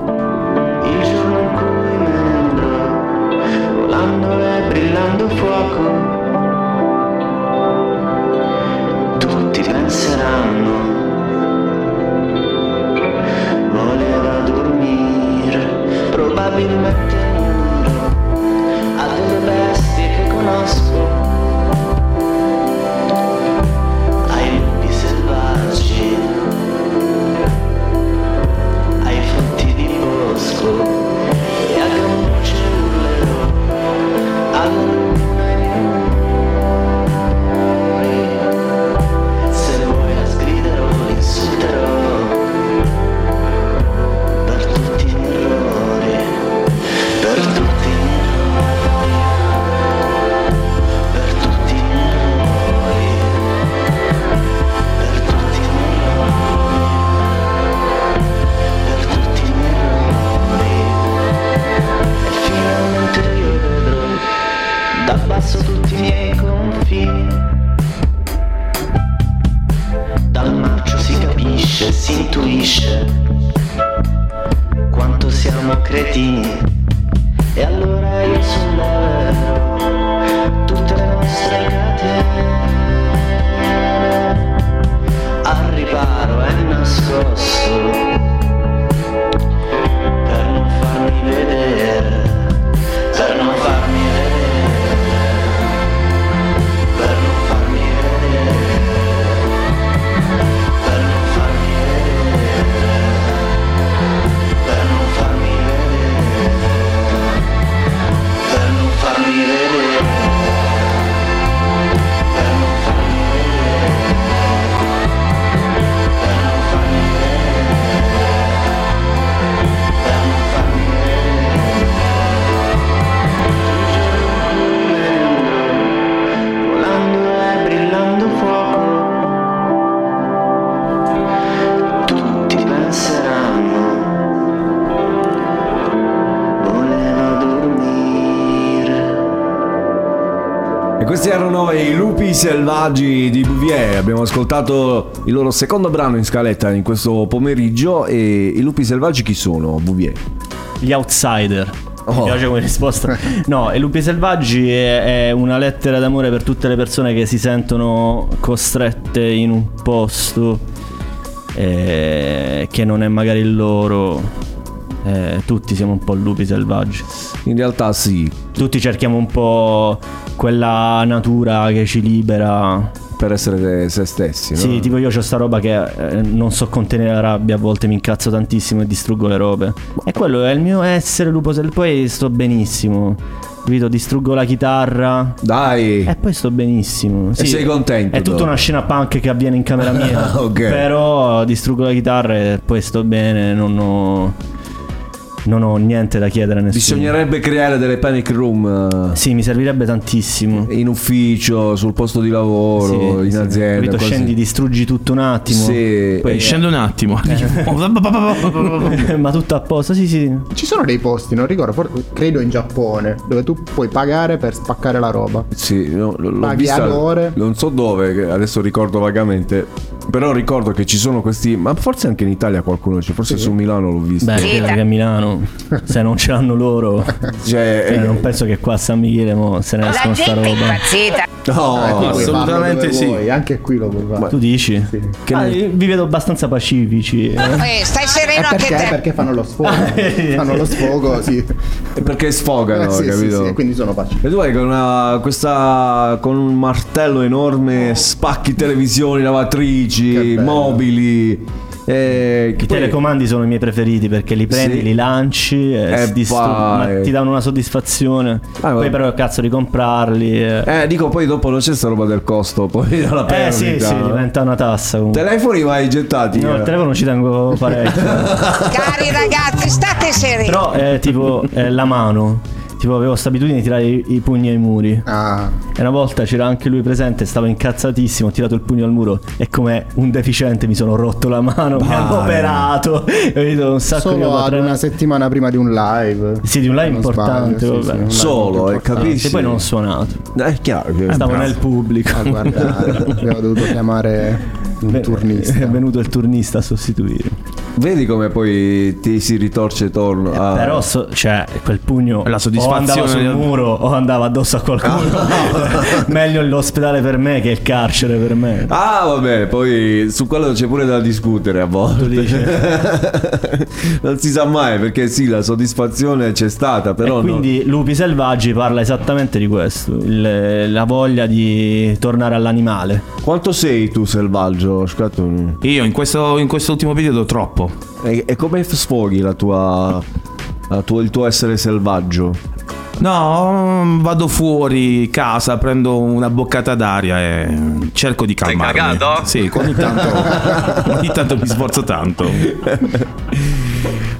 Questi erano i lupi selvaggi di Bouvier. Abbiamo ascoltato il loro secondo brano in scaletta in questo pomeriggio. E i lupi selvaggi chi sono, Bouvier? Gli outsider. Oh. Mi piace come risposta. No, e Lupi Selvaggi è, è una lettera d'amore per tutte le persone che si sentono costrette in un posto eh, che non è magari il loro. Eh, tutti siamo un po' lupi selvaggi. In realtà sì. Tutti cerchiamo un po' quella natura che ci libera. Per essere se stessi, no? Sì, tipo io ho sta roba che eh, non so contenere la rabbia, a volte mi incazzo tantissimo e distruggo le robe. E quello è il mio essere lupo sel- Poi sto benissimo. Capito? Distruggo la chitarra. Dai. E poi sto benissimo. E sei contento, È tutta una scena punk che avviene in camera mia. Ok. Però distruggo la chitarra e poi sto bene, non ho. Non ho niente da chiedere a nessuno. Bisognerebbe creare delle panic room. eh, Sì, mi servirebbe tantissimo. In ufficio, sul posto di lavoro, Sì, in sì. azienda. Capito? così. Scendi, distruggi tutto un attimo. Sì. Poi Scende un attimo. Ma tutto a posto, sì, sì. Ci sono dei posti, non ricordo, for- credo in Giappone, dove tu puoi pagare per spaccare la roba. Sì, no, l- l'ho Paghi vista, non so dove, adesso ricordo vagamente. Però ricordo che ci sono questi, ma forse anche in Italia qualcuno c'è, forse su Milano l'ho visto. Beh, credo che a Milano, se non ce l'hanno loro, Cioè, eh, non penso che qua a San Michele mo, se ne escono sta roba. No, Ah, qui puoi assolutamente sì. vuoi, Anche qui lo puoi fare. Tu dici? Ah, io vi vedo abbastanza pacifici. eh. Eh, stai sereno Eh, anche perché? te. Perché fanno lo sfogo. fanno lo sfogo, sì. Perché sfogano, Eh, sì, sì, capito? sì, quindi sono pacifici. E tu hai con, una, questa, con un martello enorme spacchi televisioni, lavatrici, mobili. E I telecomandi sono i miei preferiti perché li prendi, Sì. li lanci e Eh, si distru- ti danno una soddisfazione. Ah, Poi però cazzo di comprarli. Eh, Eh, dico, poi dopo non c'è sta roba del costo, poi della Eh, sì, perdita. sì, diventa una tassa comunque. Telefoni mai gettati? No, il telefono ci tengo parecchio. Cari ragazzi, state sereni. Però è tipo eh, la mano. Tipo avevo questa abitudine di tirare i, i pugni ai muri. Ah. E una volta c'era anche lui presente, stavo incazzatissimo, ho tirato il pugno al muro e come un deficiente mi sono rotto la mano, mi hanno operato. Ho un sacco di Solo ad tra- una settimana prima di un live. Sì, di un live Non importante. sbaglio, sì, vabbè. sì, un Solo, molto eh, importante. capisci? E poi non ho suonato. Eh, È chiaro che Stavo nel pubblico. A guardare. Abbiamo dovuto chiamare un turnista. È venuto il turnista a sostituire. Vedi come poi ti si ritorce torno a... Però, so- cioè, quel pugno. La soddisfazione O andava sul muro o andava addosso a qualcuno. Meglio l'ospedale per me che il carcere per me. Ah, vabbè, poi su quello c'è pure da discutere a volte. non si sa mai perché sì, la soddisfazione c'è stata, però e quindi Lupi Selvaggi parla esattamente di questo, il- la voglia di tornare all'animale. no. Quanto sei tu selvaggio? Io in questo in quest'ultimo periodo troppo. E, e come sfoghi la tua, la tua- il tuo essere selvaggio? No, vado fuori casa, prendo una boccata d'aria e cerco di calmarmi. cagato? Sì, ogni tanto, ogni tanto mi sforzo tanto.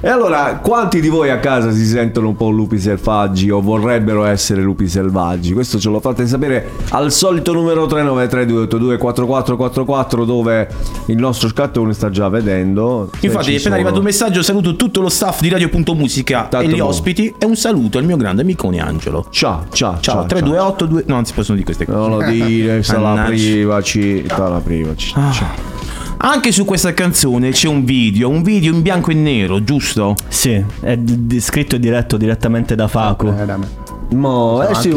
E allora, quanti di voi a casa si sentono un po' lupi selvaggi o vorrebbero essere lupi selvaggi? Questo ce lo fate sapere al solito numero 393-282-4444 dove il nostro scattone sta già vedendo. Se Infatti, è appena sono. arrivato un messaggio. Saluto tutto lo staff di Radio.musica e gli mo. ospiti. E un saluto al mio grande amicone Angelo. Ciao, ciao, Ciao, ciao, 328 2 No, non si possono dire queste cose. Non lo dire, sta la privaci, sta la privaci. Ah. Anche su questa canzone c'è un video, un video in bianco e nero, giusto? Sì, è di- scritto e diretto direttamente da Faco. Mo, eh sì,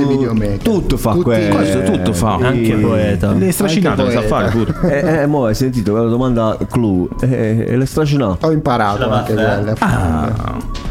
tutto fa Tutti- questo. Questo tutto fa. Anche poeta. Le stracinate le sa poeta. fare pure. Eh, eh, mo hai sentito quella domanda clou? Eh, eh, le stracinato. Ho imparato anche quelle. Ah,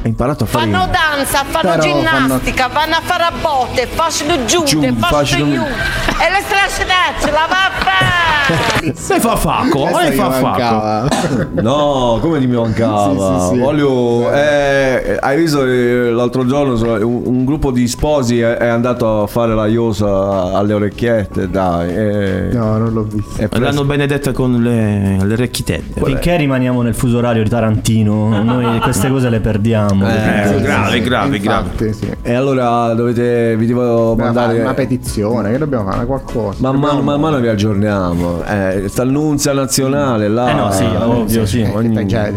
Hai imparato a fare Fanno danza, fanno Però ginnastica, vanno a fare a botte, facciano giunte, facciano giù. E le strascinacce, la va a fare! Lei fa Faco, Questa lei fa Faco. mancava. No, come mi mancava? Sì, sì, sì. Voglio. eh, hai visto eh, l'altro giorno un, un gruppo di sposi è, è andato a fare la iosa alle orecchiette, dai. eh, No, non l'ho visto. è. L'hanno benedetta con le, le orecchitette. Finché rimaniamo nel fuso orario di Tarantino, noi queste cose le perdiamo. Eh, grave, grave, grave. Infatti, sì. E allora dovete. Vi devo Dobbiamo fare mandare. una petizione, che dobbiamo fare qualcosa. Man mano, man mano vi aggiorniamo. Eh, sta l'annunzia nazionale là. Eh no, sì, ovvio, sì. Eh, Ogni- che già-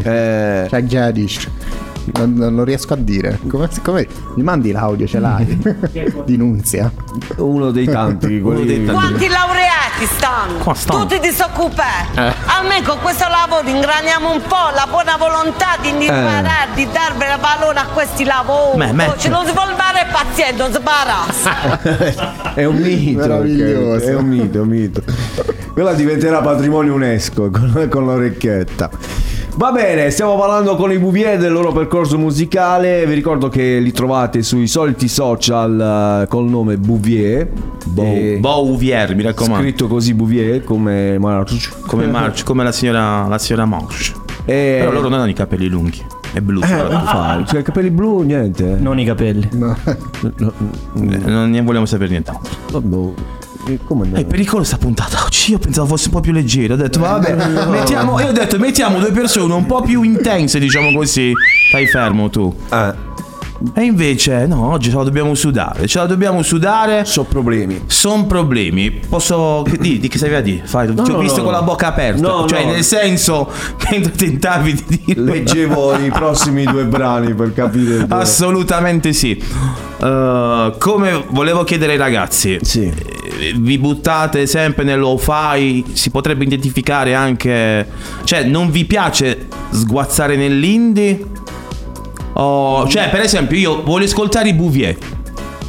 eh, Cioè. Non, non- riesco a dire. Come, come- mi mandi l'audio, ce l'hai? Dinunzia. uno dei tanti. quelli- dei tanti. Quanti laureati stanno? Qua stanno. Tutti disoccupati. Eh. Almeno con questo lavoro ingraniamo un po' la buona volontà di imparare, di dare valore a questi lavori. Beh, beh. Oh, ci non si vuole fare paziente, non si barassa. è un mito. Meraviglioso. È un mito, è un mito. Quella diventerà patrimonio UNESCO con, con l'orecchietta. Va bene, stiamo parlando con i Bouvier del loro percorso musicale. Vi ricordo che li trovate sui soliti social eh, col nome Bouvier. Bouvier, mi raccomando. Scritto così Bouvier come March. Come March, come la signora, la signora March. E... Però loro non hanno i capelli lunghi. È blu. Eh, solo. non fa, cioè, capelli blu, niente. Non i capelli. No, Eh, Non ne vogliamo sapere nient'altro. vabbè, come no? È pericolosa puntata oggi. Io pensavo fosse un po' più leggera. Ho detto, vabbè, mettiamo, io ho detto, mettiamo due persone un po' più intense, diciamo così. Stai fermo tu. Eh, E invece, no, oggi ce la dobbiamo sudare. Ce la dobbiamo sudare. so problemi. Sono problemi. Posso. Di, di che stavi a dire? Fai, ti ho no, visto no. con la bocca aperta. No, cioè, no. nel senso, mentre tentavi di dirlo. Leggevo i prossimi due brani per capire. dove- Assolutamente sì. Uh, come volevo chiedere ai ragazzi, Sì. eh, vi buttate sempre nell'o-fi? Si potrebbe identificare anche. Cioè, non vi piace sguazzare nell'indie? O, cioè, per esempio, io voglio ascoltare i Bouvier.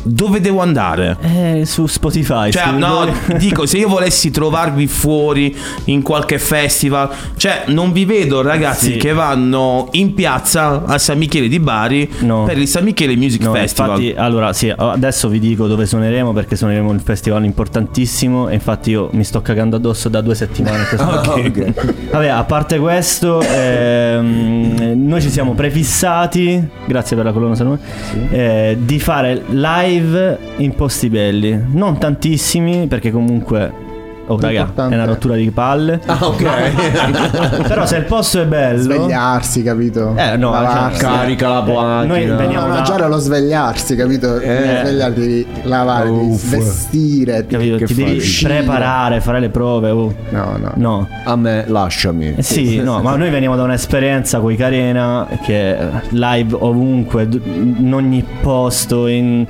Dove devo andare? Eh, su Spotify. Cioè, no, voi. dico, se io volessi trovarvi fuori in qualche festival, cioè, non vi vedo ragazzi Sì. che vanno in piazza a San Michele di Bari No. per il San Michele Music No, Festival. infatti, allora sì, adesso vi dico dove suoneremo perché suoneremo un festival importantissimo e infatti io mi sto cagando addosso da due settimane. a questo Ok. punto. Vabbè, a parte questo, ehm, noi ci siamo prefissati, grazie per la colonna sonora, eh, di fare live in posti belli. Non tantissimi perché comunque... Oh raga, è una rottura di palle. Ah, ok. Però se il posto è bello... Svegliarsi, capito? Eh, no, Lavarsi. cioè, Carica la macchina. Noi veniamo No, da- già era lo svegliarsi, capito? Eh. Svegliarti, devi lavare, devi Uff. vestire. Capito? Che Ti devi preparare, fare le prove. oh. No, no. No. A me lasciami. Eh sì, no, ma noi veniamo da un'esperienza con i Carena che live ovunque, in ogni posto, in...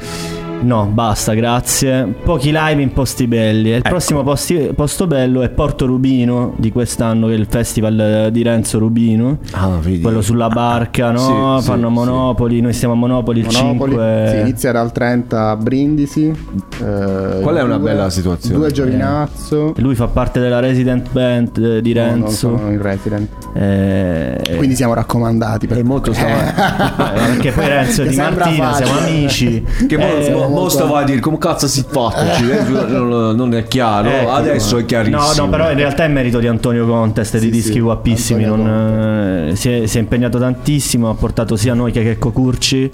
No, basta, grazie. Pochi live in posti belli. E il Ecco. prossimo posti- posto bello è Porto Rubino di quest'anno, che è il festival eh, di Renzo Rubino. Ah, vedi. Quello sulla barca, no? Sì, sì, Fanno sì. Monopoli, noi stiamo a Monopoli il Monopoli 5. sì, inizia dal 30 a Brindisi. eh, Qual è una due- bella situazione? Due Giovinazzo. Lui fa parte della resident band eh, di No, non Renzo. sono in resident. Eh, Quindi siamo raccomandati. Per... È molto stava- Eh, perché poi Renzo e Di Martina facile. siamo amici. Che Eh, mo- stavo a dire come cazzo si fa non, non è chiaro Ecco. adesso è chiarissimo No, no, però in realtà è merito di Antonio Contest e di dischi guappissimi. non, eh, si, è, si è impegnato tantissimo, ha portato sia noi che Checco Curci.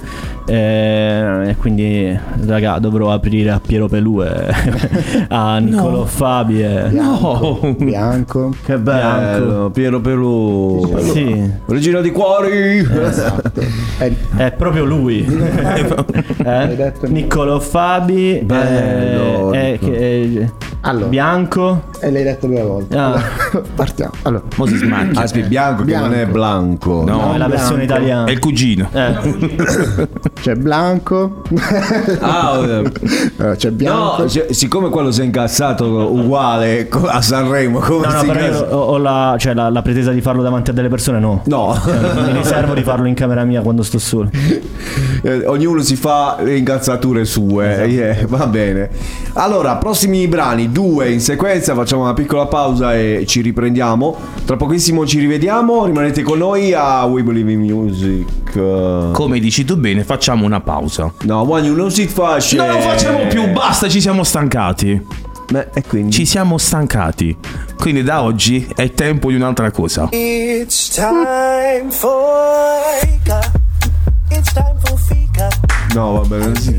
eh, e quindi, raga, dovrò aprire a Piero Pelù e a Niccolò Fabi. E... Bianco. Bianco. che bello Piero Pelù Sì. regina di cuori Esatto. Eh, È proprio lui. eh? Niccolò Fabi. Bello, eh, eh, che- Allora. Bianco. E l'hai detto due volte. Ah. Allora, partiamo. Allora, Mo si smacchia. aspetta bianco, che non è blanco No, è la versione bianco. italiana. È il cugino. Eh. c'è Blanco. Ah, eh. Eh, c'è Bianco. No, cioè, siccome quello si è incazzato uguale a Sanremo, come No, no, si però io ho, ho la, cioè, la, la pretesa di farlo davanti a delle persone, no. No, Mi riservo di farlo in camera mia quando sto solo. Eh, ognuno si fa le incazzature sue. eh, va bene. Allora, prossimi brani, due in sequenza. Facciamo una piccola pausa e ci riprendiamo. Tra pochissimo ci rivediamo. Rimanete con noi a We Believe in Music. Come dici tu bene, facciamo una pausa. No, Wagnu, non si faccia. Non lo facciamo più, basta, ci siamo stancati. e quindi? Ci siamo stancati. Quindi da oggi è tempo di un'altra cosa. It's time for. It's time. No, va bene, non si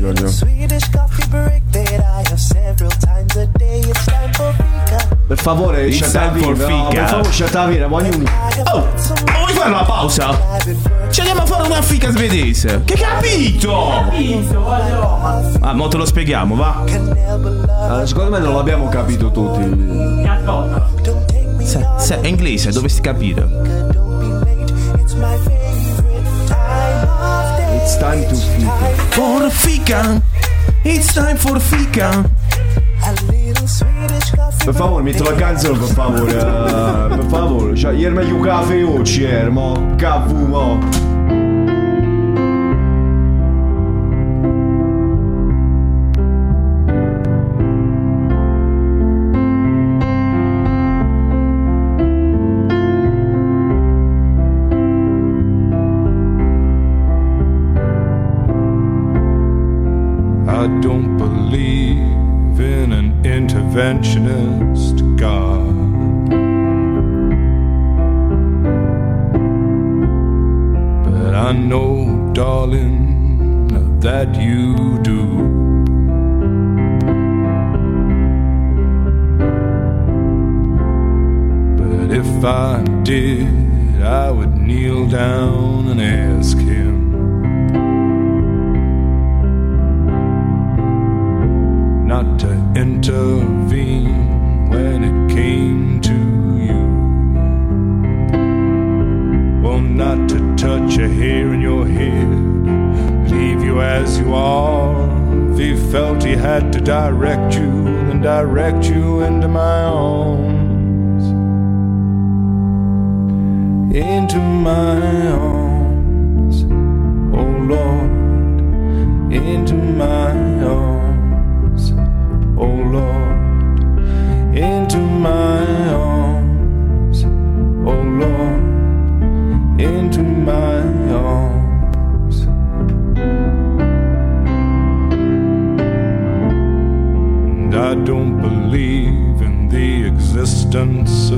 Fika. Per favore, for no, per favore, Shatavir, Wagnu. Oh, vuoi fare una pausa? Ci andiamo a fare una fica svedese. Che capito? Ah, mo te lo spieghiamo, va? Ah, secondo me non l'abbiamo capito tutti. Se, se è inglese, dovresti capire. It's my favorite time. It's time to fica. For fica. It's time for fica. A little Swedish coffee. Per favore, metti la canzone, per favore. eh, per favore. Cioè, ieri meglio un caffè oggi, ermo.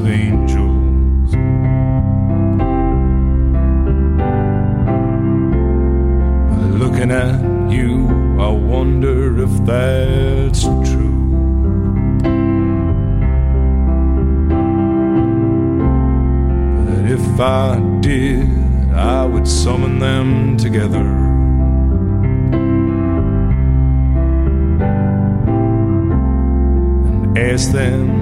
Angels. Looking at you, I wonder if that's true. But if I did, I would summon them together. And ask them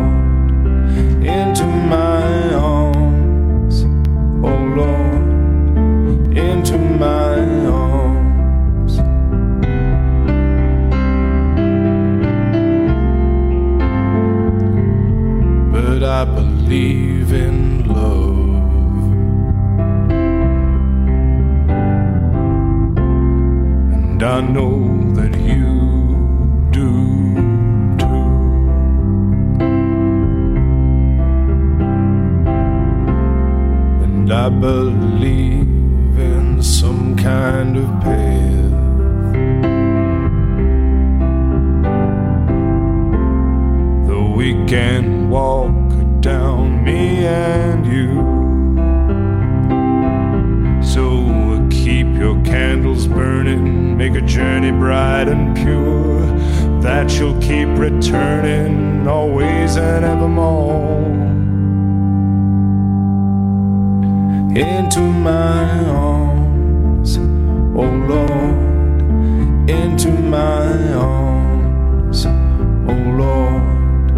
into my arms, oh Lord, into my arms. But I believe in love, and I know. I believe in some kind of path. The weekend walk down me and you. So keep your candles burning, make a journey bright and pure, that you'll keep returning always and evermore. into my arms, oh Lord, into my arms, oh Lord,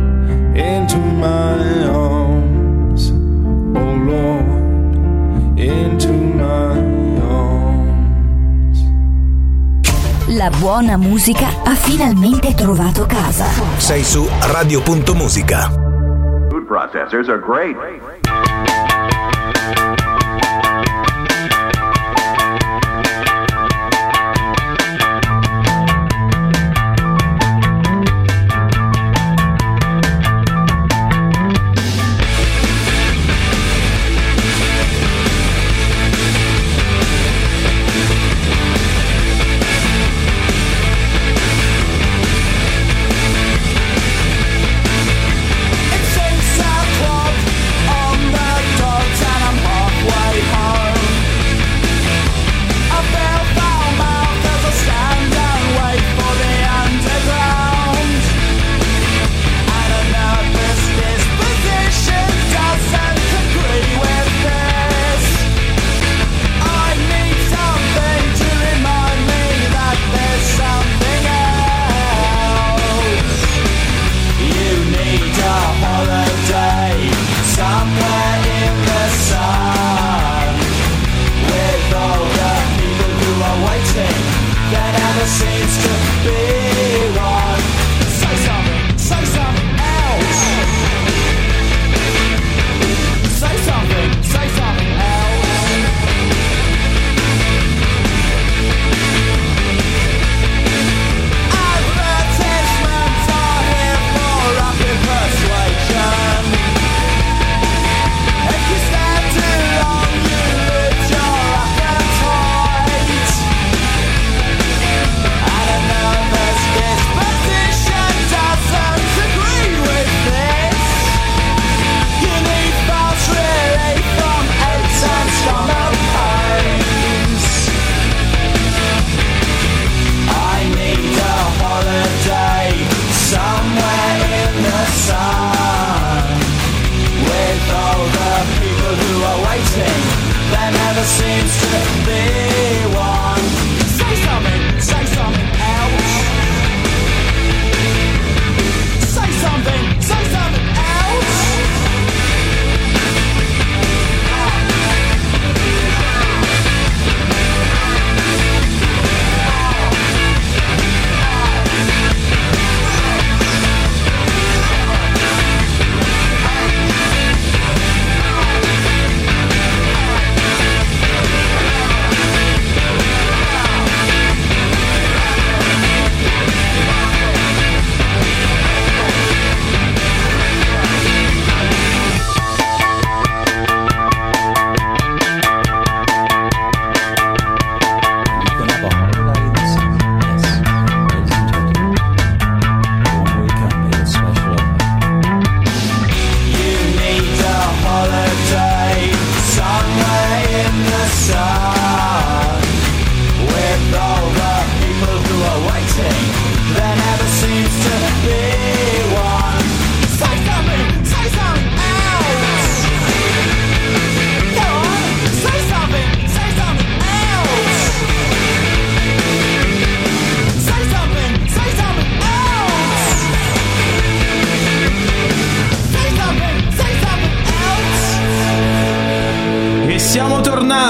into my arms, oh Lord, into my arms. La buona musica ha finalmente trovato casa. Sei su radio.musica. Food processors are great.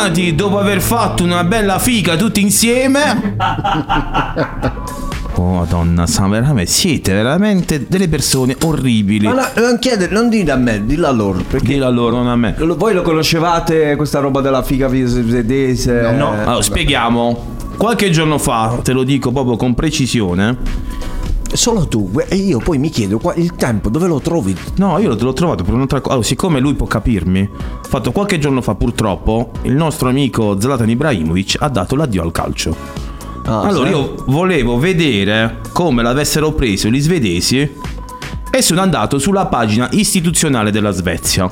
tornati dopo aver fatto una bella figa tutti insieme. Oh, Madonna, veramente, siete veramente delle persone orribili. Ma no, non chiede, non dite a me, dillo a loro. Dillo a loro, non a me. Lo, voi lo conoscevate questa roba della figa svedese? No, no. Allora, spieghiamo. Qualche giorno fa, te lo dico proprio con precisione, Solo tu, e io poi mi chiedo qua- il tempo dove lo trovi? No, io l'ho trovato per un'altra cosa. Allora, siccome lui può capirmi, ho fatto qualche giorno fa, purtroppo, il nostro amico Zlatan Ibrahimovic ha dato l'addio al calcio. Ah, allora, sì? io volevo vedere come l'avessero preso gli svedesi e sono andato sulla pagina istituzionale della Svezia.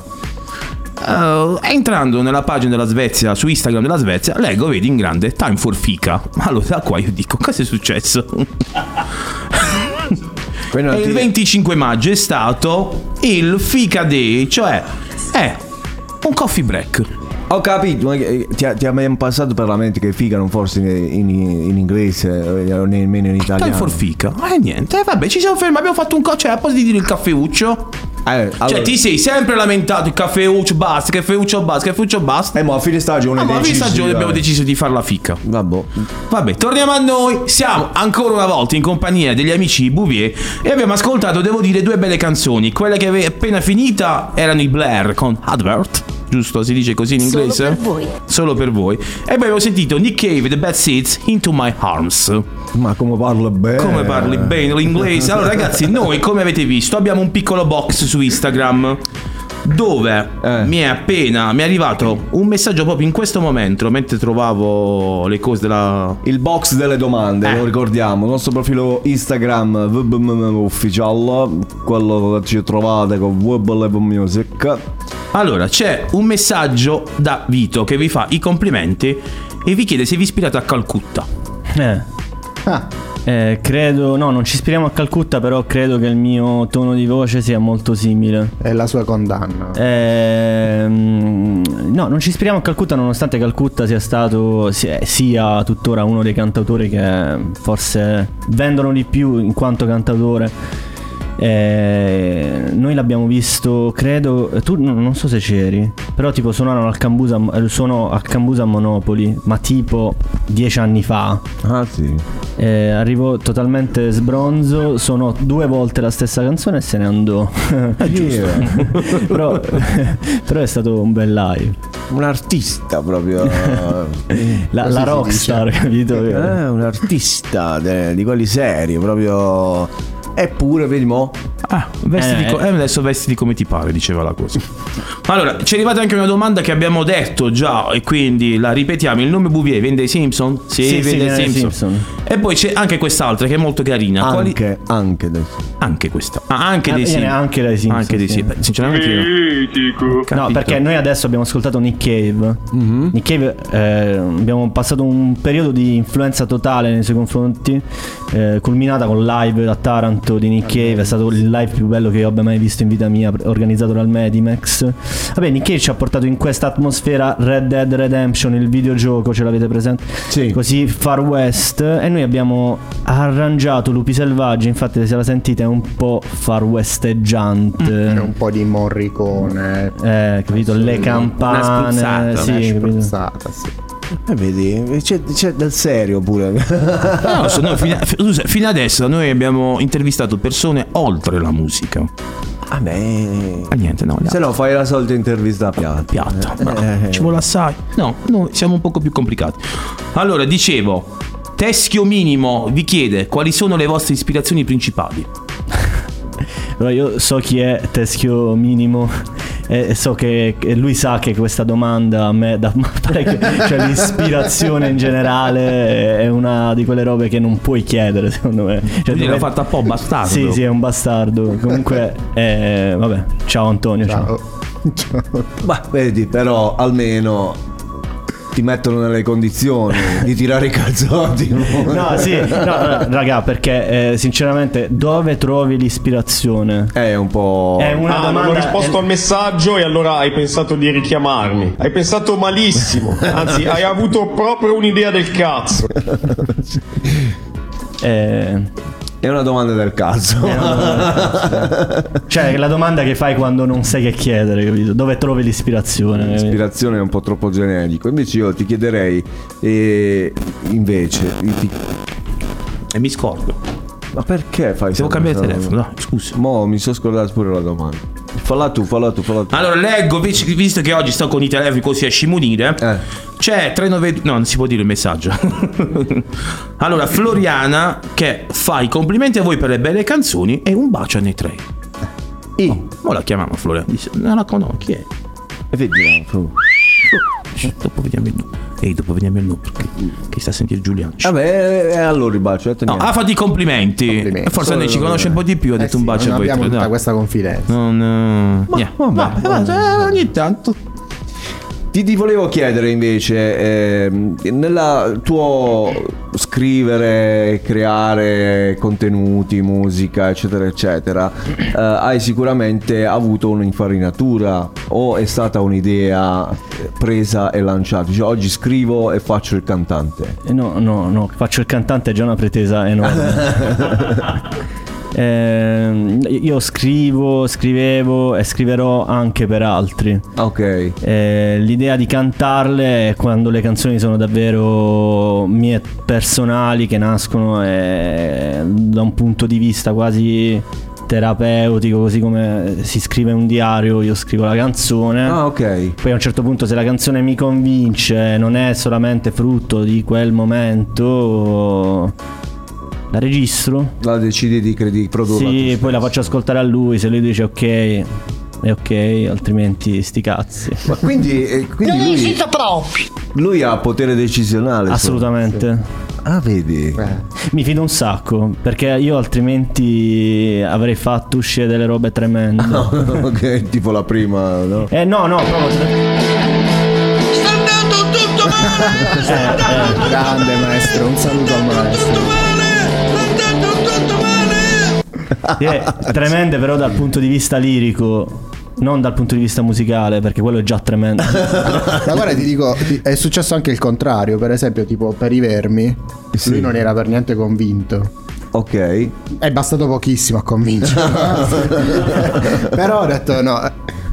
Eh, entrando nella pagina della Svezia, su Instagram della Svezia, leggo, vedi in grande Time for Fica. Allora, da qua io dico, cosa è successo? Non E ti- il 25 maggio è stato il Fica Day, cioè è un coffee break. Ho capito, ma eh, ti, ha- ti mai passato per la mente che figa non forse in, in- in inglese eh, o nemmeno in Time italiano? for Fica. E niente, eh, vabbè, ci siamo fermati, abbiamo fatto un co', cioè, a posto di dire il caffeuccio. Eh, allora- Cioè, ti sei sempre lamentato il caffeuccio basta, caffeuccio basta, caffeuccio basta. Eh, ma a fine stagione Ah, ma a fine stagione abbiamo deciso di fare la fica. Vabbè. Vabbè, torniamo a noi. Siamo ancora una volta in compagnia degli amici Bouvier e abbiamo ascoltato, devo dire, due belle canzoni. Quella che ave- appena finita erano i Blair con Advert. Giusto, si dice così in Solo inglese? per voi. Solo per voi. E poi abbiamo sentito Nick Cave, The Bad Seeds, Into My Arms. Ma come parla bene? Come parli bene l'inglese? Allora, ragazzi, noi, come avete visto, abbiamo un piccolo box su Instagram. Dove Eh. mi è appena mi è arrivato un messaggio proprio in questo momento mentre trovavo le cose della Il box delle domande, Eh. lo ricordiamo, il nostro profilo Instagram Official, quello che ci trovate con Web Level Music. Allora, c'è un messaggio da Vito che vi fa i complimenti e vi chiede se vi ispirate a Calcutta. Eh. Eh, credo, no, non ci ispiriamo a Calcutta, però credo che il mio tono di voce sia molto simile. È la sua condanna. Ehm, no, non ci ispiriamo a Calcutta, nonostante Calcutta sia stato, sia, sia tuttora uno dei cantautori che forse vendono di più in quanto cantautore. Eh, noi l'abbiamo visto, credo, tu no, non so se c'eri, però tipo suonano al Cambusa, eh, suono al Cambusa a Monopoli, ma tipo dieci anni fa. Ah sì. Eh, arrivò totalmente sbronzo, suonò due volte la stessa canzone e se ne andò. però, però è stato un bel live. Un artista proprio. La, la rockstar, capito? Eh, un artista de- di quelli seri, proprio. Eppure, vedi mo. Ah, vestiti Eh, co- eh. adesso vestiti come ti pare, diceva la cosa. Allora, ci è arrivata anche una domanda che abbiamo detto già e quindi la ripetiamo. Il nome Bouvier vende i Simpson? Sì, Sì, sì, vende i vende i Simpson. Simpson. E poi c'è anche quest'altra che è molto carina. Quali- Anche, anche adesso. Anche questa. Ah, anche Ah, dei Simpson. anche dai Simpson, Anche dei sì. Simpson. Sinceramente io- No, perché noi adesso abbiamo ascoltato Nick Cave. Nick Cave, eh, abbiamo passato un periodo di influenza totale nei suoi confronti, eh, culminata con live a Taranto di Nick Cave. È stato il live più bello che io abbia mai visto in vita mia, organizzato dal Medimex. Vabbè, Nick Cave ci ha portato in questa atmosfera Red Dead Redemption, il videogioco, ce l'avete presente? Sì. Così Far West. E noi abbiamo arrangiato Lupi Selvaggi. Infatti, se la sentite, è un po' far westeggiante. C'è un po' di Morricone. Eh, capito? Le campane. Una spruzzata, sì, Una spruzzata, sì. Eh, vedi, c'è, c'è del serio pure. No, so- no, fino, scusa, fino adesso noi abbiamo intervistato persone oltre la musica. Vabbè. Ah, niente, no. Se no fai la solita intervista piatta. piatta. Eh, bravo. eh, Ci vuole assai. No, noi siamo un poco più complicati. Allora, dicevo, Teschio Minimo vi chiede quali sono le vostre ispirazioni principali. Allora, io so chi è Teschio Minimo e so che lui sa che questa domanda a me dà parecchio, cioè l'ispirazione in generale è una di quelle robe che non puoi chiedere secondo me. Cioè, Quindi l'ha dove- fatta un po' bastardo. Sì, sì, è un bastardo. Comunque, eh, vabbè, ciao Antonio. Ciao. Ma vedi, però almeno ti mettono nelle condizioni di tirare i calzotti. No, sì, no, no, raga, perché eh, sinceramente dove trovi l'ispirazione? È un po'. È una Ah, non domanda. ho risposto è- al messaggio e allora hai pensato di richiamarmi. Hai pensato malissimo. Anzi, hai avuto proprio un'idea del cazzo. eh, È una domanda del cazzo. Cioè, la domanda che fai quando non sai che chiedere, capito? Dove trovi l'ispirazione? L'ispirazione è un po' troppo generico. Invece io ti chiederei, eh, invece, ti- E mi scordo. Ma perché fai Devo cambiare telefono, domanda? no, scusa. Mo mi sono scordato pure la domanda. Falla tu, falla tu, falla tu. Allora, leggo, visto che oggi sto con i telefoni così a scimunire. Eh. C'è 392. No, non si può dire il messaggio. allora, Floriana che fa i complimenti a voi per le belle canzoni e un bacio a noi tre. I. Oh, mo la chiamiamo Floriana. Dice, non la conosco, chi è? E vediamo. Shh, Dopo vediamo il nome. Ehi, dopo il nome perché che sta a sentire Giuliano. Vabbè, e allora il bacio. eh, No, ha fatto i complimenti. Complimenti. Forse Solo lei ci conosce un po' di più. Ha Eh detto sì, un bacio non a voi abbiamo tutta dai. questa confidenza. Non. eh, vabbè, Vabbè, vabbè, eh, ogni tanto. Ti, ti volevo chiedere invece, ehm, nella tuo scrivere, creare contenuti, musica, eccetera, eccetera, eh, hai sicuramente avuto un'infarinatura o è stata un'idea presa e lanciata? Dice, oggi scrivo e faccio il cantante. Eh, No, no, no, faccio il cantante è già una pretesa enorme. Ehm, io scrivo, scrivevo e scriverò anche per altri. Ok. Eh, l'idea di cantarle è quando le canzoni sono davvero mie personali, che nascono eh, da un punto di vista quasi terapeutico, così come si scrive un diario, io scrivo la canzone. Ah, ok. Poi a un certo punto se la canzone mi convince, non è solamente frutto di quel momento, la registro. La decidi di, di produrla. Sì, poi la faccio ascoltare a lui, se lui dice ok, è ok, altrimenti sti cazzi. Ma quindi, eh, quindi lui, lui ha potere decisionale. Assolutamente. Ah, vedi. Mi fido un sacco, perché io altrimenti avrei fatto uscire delle robe tremende. ok, tipo la prima, no? Eh no, no, proprio. Eh, Grande maestro, un saluto al maestro. Tremende però dal punto di vista lirico, non dal punto di vista musicale, perché quello è già tremendo. Ma guarda, ti dico, è successo anche il contrario. Per esempio, tipo per i vermi, Sì. lui non era per niente convinto. Ok. È bastato pochissimo a convincerlo. Però ho detto no.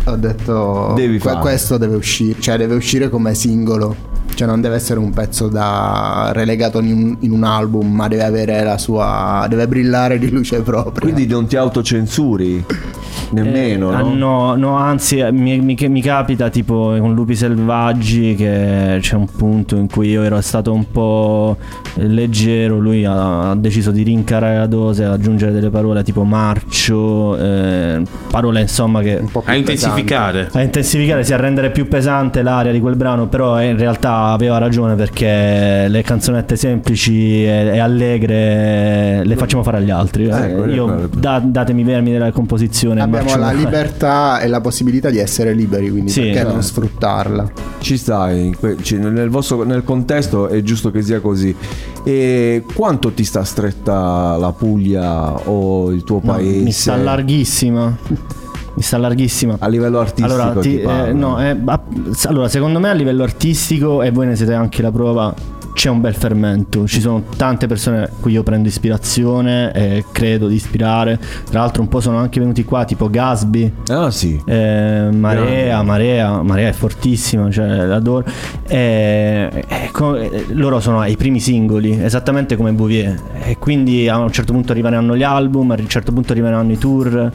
Ho detto Devi que- questo deve uscire, cioè deve uscire come singolo. Cioè non deve essere un pezzo da relegato in un, in un album, ma deve avere la sua deve brillare di luce propria. Quindi non ti autocensuri nemmeno, Ah, no? no, no, anzi, eh, mi, mi- mi capita tipo con Lupi Selvaggi che c'è un punto in cui io ero stato un po' leggero, lui ha, ha deciso di rincarare la dose, aggiungere delle parole tipo marcio, eh, parole insomma che... A intensificare. A intensificare, sì, a rendere più pesante l'aria di quel brano, però eh, in realtà aveva ragione perché le canzonette semplici e, e allegre le facciamo fare agli altri. Eh, Io da- datemi vermi della composizione. Abbiamo la libertà e la possibilità di essere liberi, quindi Sì, perché no. non sfruttarla? Ci stai, in que- ci- nel, vostro, nel contesto è giusto che sia così. E quanto ti sta stretta la Puglia o il tuo No, paese? mi sta larghissima. Mi sta larghissima. A livello artistico Allora, ti eh, no, eh, allora, secondo me a livello artistico, e voi ne siete anche la prova, c'è un bel fermento. Ci sono tante persone a cui io prendo ispirazione e credo di ispirare. Tra l'altro, un po' sono anche venuti qua, tipo Gasby. Ah, sì. Eh, Marea, Marea, Marea è fortissima, cioè l'adoro. E, e co- e loro sono ai primi singoli, esattamente come Bouvier. E quindi a un certo punto arriveranno gli album, a un certo punto arriveranno i tour.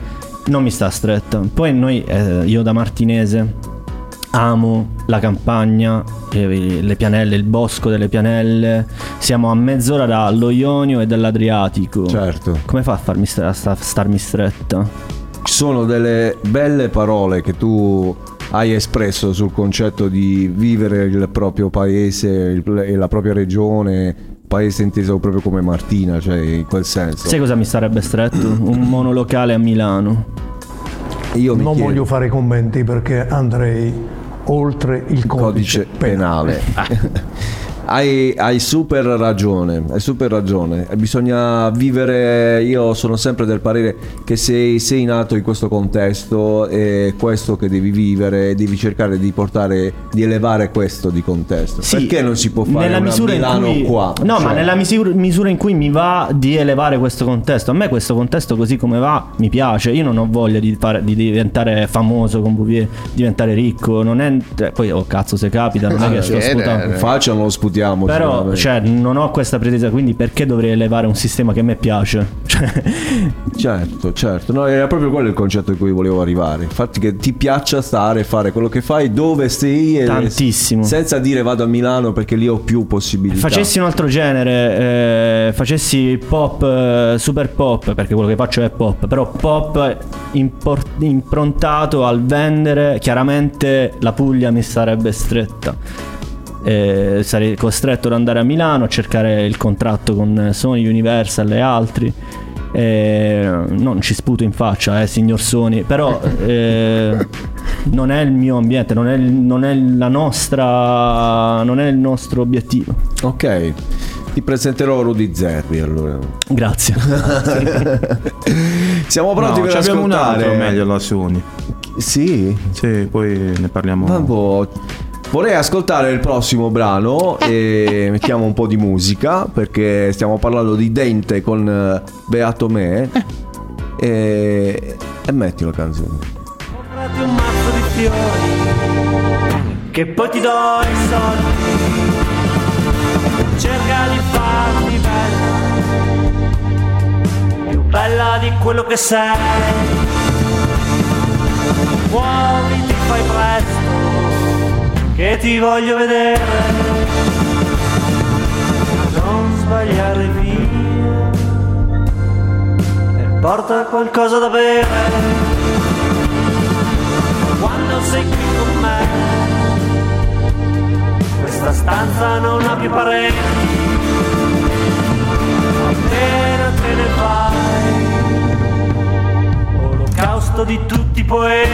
Non mi sta stretta. Poi noi, eh, io da martinese, amo la campagna, le pianelle, il bosco delle pianelle. Siamo a mezz'ora dallo Ionio e dall'Adriatico. Certo. Come fa a farmi stra- sta- starmi stretta? Ci sono delle belle parole che tu hai espresso sul concetto di vivere il proprio paese e la propria regione, paese inteso proprio come Martina, cioè in quel senso. Sai cosa mi sarebbe stretto? Un monolocale a Milano. Io mi non chiedo- voglio fare commenti perché andrei oltre il codice, codice penale. hai, hai super ragione, hai super ragione. Bisogna vivere, io sono sempre del parere che sei, sei nato in questo contesto è questo che devi vivere, devi cercare di portare, di elevare questo di contesto. Sì, Perché non si può fare nella misura in Milano cui- qua? No, Cioè, ma nella misura, misura in cui mi va di elevare questo contesto. A me questo contesto così come va mi piace. Io non ho voglia di, fare- di diventare famoso con Bouvier, diventare ricco. Non è. eh, Poi, oh cazzo, se capita, non è che sto sputando. Facciano lo sputino discutiamo. Però, cioè, non ho questa pretesa, quindi perché dovrei elevare un sistema che a me piace? Cioè, Certo, certo, no, era proprio quello il concetto a cui volevo arrivare. Infatti che ti piaccia stare, fare quello che fai, dove sei e Tantissimo. Senza dire vado a Milano perché lì ho più possibilità. facessi un altro genere, eh, facessi pop, eh, super pop, perché quello che faccio è pop, però pop impor- improntato al vendere, chiaramente la Puglia mi sarebbe stretta. Eh, sarei costretto ad andare a Milano a cercare il contratto con Sony, Universal e altri. Eh, non ci sputo in faccia, eh, signor Sony, però eh, non è il mio ambiente, non è, il- non è la nostra, non è il nostro obiettivo. Ok, ti presenterò Rudy Zerbi allora. Grazie. Siamo pronti No, per ci abbiamo un ascoltare. altro meglio la Sony. Sì? Sì, poi ne parliamo. Vabbè, Vorrei ascoltare il prossimo brano e mettiamo un po' di musica perché stiamo parlando di Dente con eh, Beato Me e, e metti la canzone. Comprati un mazzo di fiori che poi ti do i soldi. Cerca di farmi bella, più bella di quello che sei. Muoviti, fai presto, che ti voglio vedere. Non sbagliare via e porta qualcosa da bere quando sei qui con me. Questa stanza non ha più pareti, appena te ne vai. Olocausto di tutti i poeti.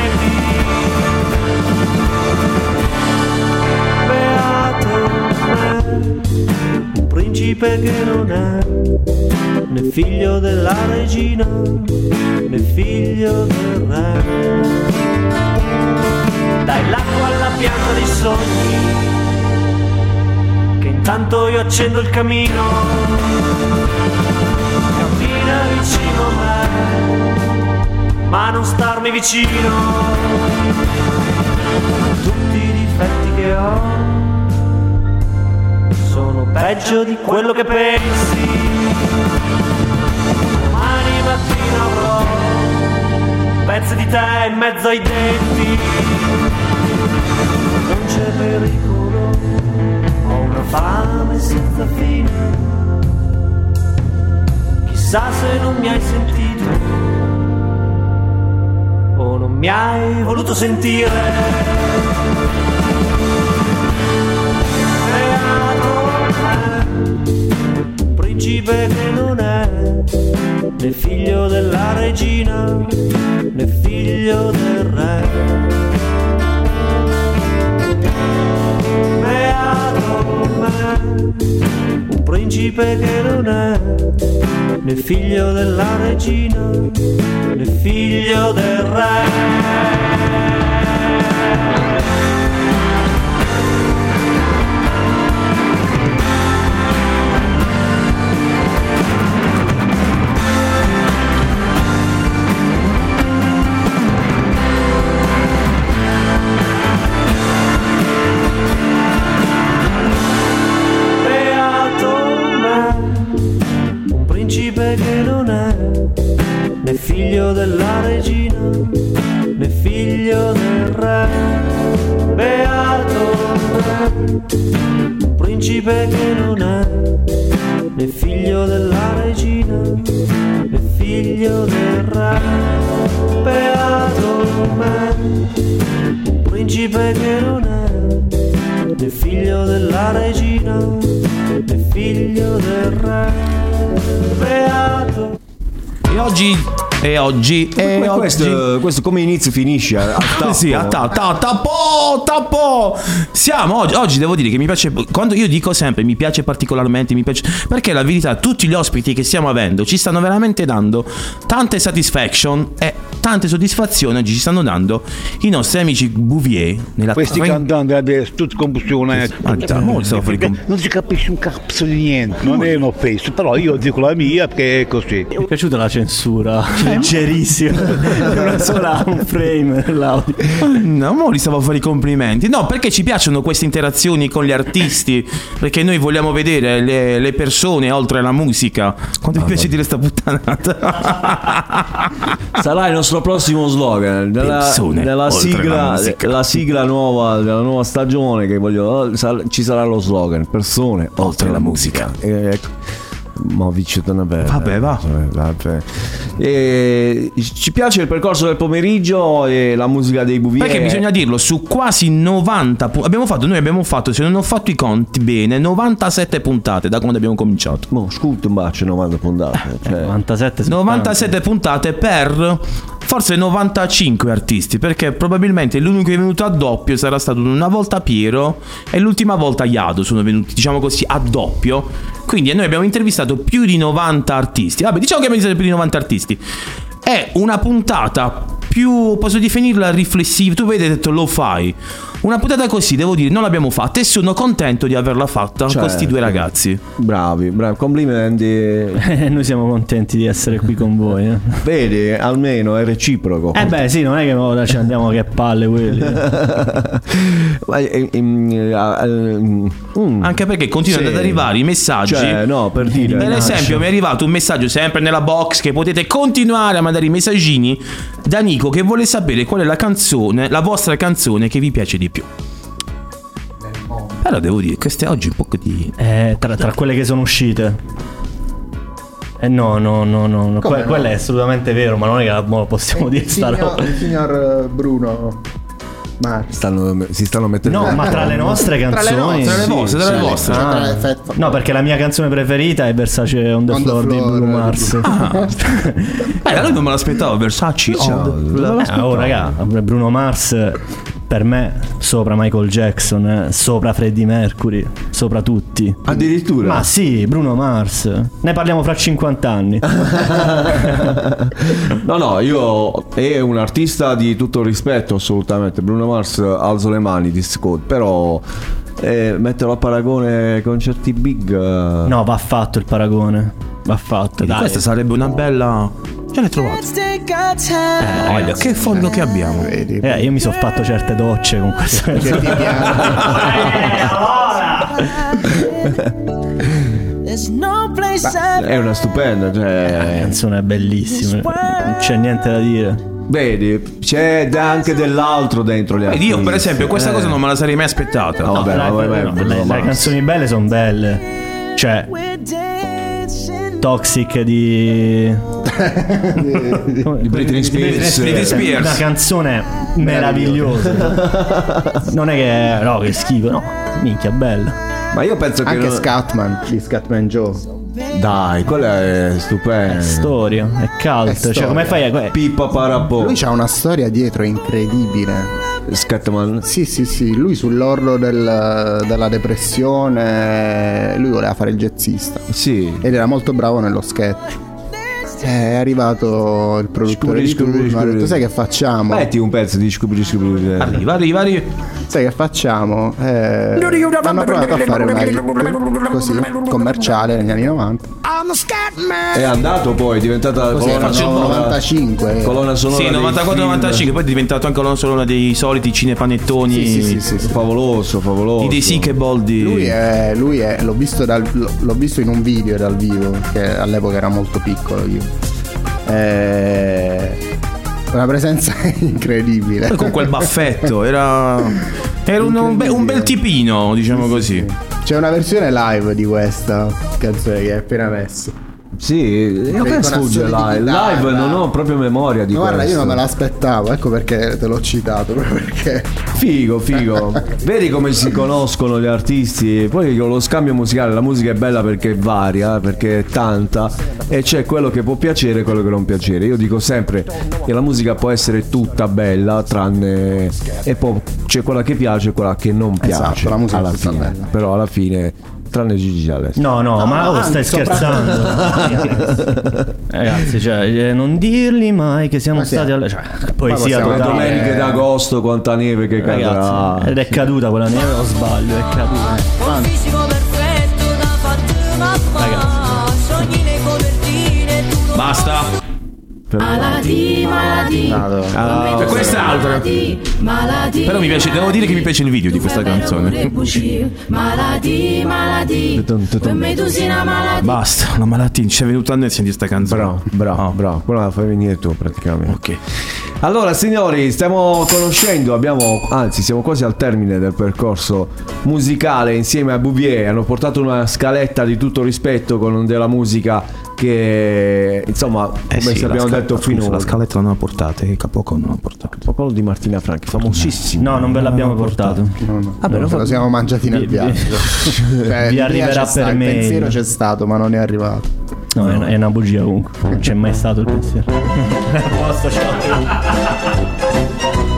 Principe che non è né figlio della regina né figlio del re. Dai l'acqua alla pianta dei sogni, che intanto io accendo il camino. Cammina vicino a me, ma non starmi vicino. Tutti i difetti che ho peggio di quello che pensi. Domani mattina avrò un pezzo di te in mezzo ai denti. Non c'è pericolo, ho una fame senza fine. Chissà se non mi hai sentito o non mi hai voluto sentire. Principe che non è né figlio della regina né figlio del re. Beato me, un principe che non è né figlio della regina né figlio del re. Oggi. E Come oggi. questo, questo come inizio finisce a, a tappo. Sì, a ta- ta- tappo, tappo. Siamo oggi, oggi devo dire che mi piace quando io dico sempre mi piace particolarmente, mi piace perché la verità tutti gli ospiti che stiamo avendo ci stanno veramente dando tante satisfaction e tante soddisfazioni oggi ci stanno dando i nostri amici Bouvier nella Questi tra- cantanti adesso, tutti combustionati. Ma dai, mo stavo fuori com- Non si capisce un cazzo di niente, non è un'offesa, però io dico la mia perché è così. Mi è piaciuta la censura. leggerissimo. Una sola un frame l'audio. No, mo li stavo a fare i complimenti. No, perché ci piacciono queste interazioni con gli artisti. Perché noi vogliamo vedere le, le persone oltre alla musica. Quanto mi piace dire sta puttanata. Sarà il nostro prossimo slogan della, della oltre sigla, la musica. la sigla nuova della nuova stagione che voglio ci sarà lo slogan persone oltre, la musica. E, ecco. Ma vi c'è una bella. Vabbè, va. Vabbè. E, ci piace il percorso del pomeriggio e la musica dei Bouvier. Perché bisogna dirlo, su quasi 90 pu- abbiamo fatto, noi abbiamo fatto, se non ho fatto i conti bene, 97 puntate da quando abbiamo cominciato. Mo, scusa un bacio 90 puntate. Cioè. 97 97 puntate per forse 95 artisti, perché probabilmente l'unico che è venuto a doppio sarà stato una volta Piero e l'ultima volta Iado sono venuti, diciamo così, a doppio. Quindi noi abbiamo intervistato più di 90 artisti. Vabbè, diciamo che abbiamo intervistato più di 90 artisti. È una puntata più, posso definirla riflessiva, tu vedi, hai detto lo fai. Una puntata così, devo dire, non l'abbiamo fatta e sono contento di averla fatta con Certo. questi due ragazzi. Bravi, bravi, complimenti. Noi siamo contenti di essere qui con voi. Eh, Vedi, almeno è reciproco. Eh beh, sì, non è che ora ci andiamo che palle quelli. Ma, eh, ehm, eh, eh, mm. Anche perché continuano Sì. ad arrivare i messaggi. Cioè, no, per dire. Per esempio, mi è arrivato un messaggio sempre nella box che potete continuare a mandare i messaggini da Nico che vuole sapere qual è la canzone, la vostra canzone che vi piace di più. Però devo dire, queste oggi un po' di. Eh, tra, tra quelle che sono uscite. Eh no, no, no, no, que- no? Quella è assolutamente vero, ma non è che la mo possiamo dire Il sta signor, roba. il signor eh, Bruno Mars. Stanno- si stanno mettendo No, ma tra le nostre Tra le canzoni. nostre, Tra le vostre, tra le vostre. cioè, Ah. No, perché la mia canzone preferita è Versace on the, On the floor, di Floor Bruno Mars. Eh, da lui non me l'aspettavo, Versace. oh, Eh, oh, raga, Bruno Mars per me sopra Michael Jackson, eh, sopra Freddie Mercury, sopra tutti. Addirittura. Ma sì, Bruno Mars. Ne parliamo fra 50 anni. No, no, io è un artista di tutto rispetto, assolutamente. Bruno Mars alzo le mani di Scott, però eh, metterlo a paragone con certi big. eh, No, va fatto il paragone. Va fatto. Dai. Questa sarebbe una bella. Ce l'hai trovato. Eh, guarda, che fondo che abbiamo. Eh, io mi sono fatto certe docce con questo. È una stupenda, cioè. La canzone è bellissima. Non c'è niente da dire. Vedi, c'è anche dell'altro dentro gli Ed io, per esempio, questa Eh. cosa non me la sarei mai aspettata. No, vabbè, vabbè, no, Bruno le, le canzoni belle sono belle. Cioè, Toxic di. Di Britney Spears. Britney Spears. Una canzone meravigliosa. Non è che. No, che schifo, no. Minchia, bella. Ma io penso che. Anche non- Scatman, di Scatman Joe. Dai, quella è stupenda. Storia, è cult. È Cioè, come fai a. Pippa Parapò. Lui c'ha una storia dietro incredibile. Scatman. Sì, sì, sì, lui sull'orlo del- della depressione, lui voleva fare il jazzista Sì. ed era molto bravo nello sketch. È arrivato il produttore Scubri, di scubri, turno, ha scubri. detto sai che facciamo? Metti un pezzo di Scooby Scooby. Arriva, arriva, arriva. Sai che facciamo? Eh, hanno provato a fare una hit così commerciale negli anni 90. È andato poi, è diventata Così colonna sonora. 95. Colonna sonora. Sì, dei 94-95, film. poi è diventato anche la sonora dei soliti cinepanettoni. Sì, sì, sì, sì, sì. Favoloso, favoloso. I dei Sick e Boldi. Lui è, lui è, l'ho visto dal, l'ho l'ho visto in un video dal vivo, che all'epoca era molto piccolo io. Eh, una presenza incredibile. Poi con quel baffetto, era. Era un, un be- un bel tipino, diciamo così. C'è una versione live di questa canzone che hai appena messo. Sì, io assoli di live. non ho proprio memoria di guarda, io questo. non me l'aspettavo, ecco perché te l'ho citato, perché. Figo, figo. Vedi come si conoscono gli artisti. Poi con lo scambio musicale la musica è bella perché varia, perché è tanta. E c'è quello che può piacere e quello che non piacere. Io dico sempre che la musica può essere tutta bella, tranne. E poi c'è quella che piace e quella che non piace. Esatto, la musica è tutta fine. bella. Però alla fine. Tranne Gigi D'Alessio. No, no, ma oh, stai scherzando. Ragazzi, cioè, eh, non dirgli mai che siamo Ma stati alla. Cioè, poesia totale. domeniche d'agosto, quanta neve che cadrà. Ed è caduta quella neve o sbaglio? È caduta. Ragazzi. Basta. Malati, malati. Ah, Per quest'altra. Però mi piace, devo dire che mi piace il video di questa canzone. Malati, malati. Per me tu sei una malattia. Basta, la malattia, ci è venuta a noi a sentire sta canzone. Bravo, bravo, bravo. Quella la fai venire tu praticamente. Ok. Allora, signori, stiamo conoscendo, abbiamo, anzi, siamo quasi al termine del percorso musicale insieme a Bouvier. Hanno portato una scaletta di tutto rispetto con della musica che, insomma, come Eh sì, abbiamo la sca- detto finora. La scaletta non l'ha portata, e Capoco non l'ha portata. Popolo di Martina Franchi, famosissimo. No, non ve l'abbiamo portato. Vabbè, No, lo siamo mangiati nel Vi- vi- viaggio. Cioè, vi arriverà sta, per Il mail. pensiero c'è stato, ma non è arrivato. No, è, è una bugia comunque. Non c'è mai stato il pensiero. Posto,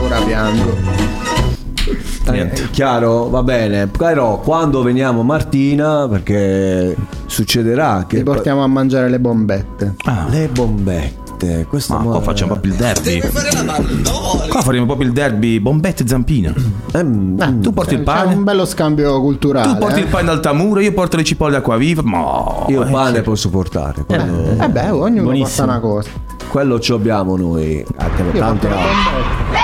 Ora piango. Eh, chiaro, va bene. Però quando veniamo Martina, perché succederà che Ti portiamo a mangiare le bombette. le bombette. Questo Ma qua facciamo proprio il derby. Qua faremo proprio il derby bombette e zampina. Ehm, tu porti il C'è pane. un bello scambio culturale. Tu porti eh. il pane d'Altamura, io porto le cipolle acquaviva. Ma Io eh, pane posso portare. quello- Eh beh, ognuno Buonissimo. porta una cosa. Quello ci abbiamo noi. Anche Io tante porto le altre.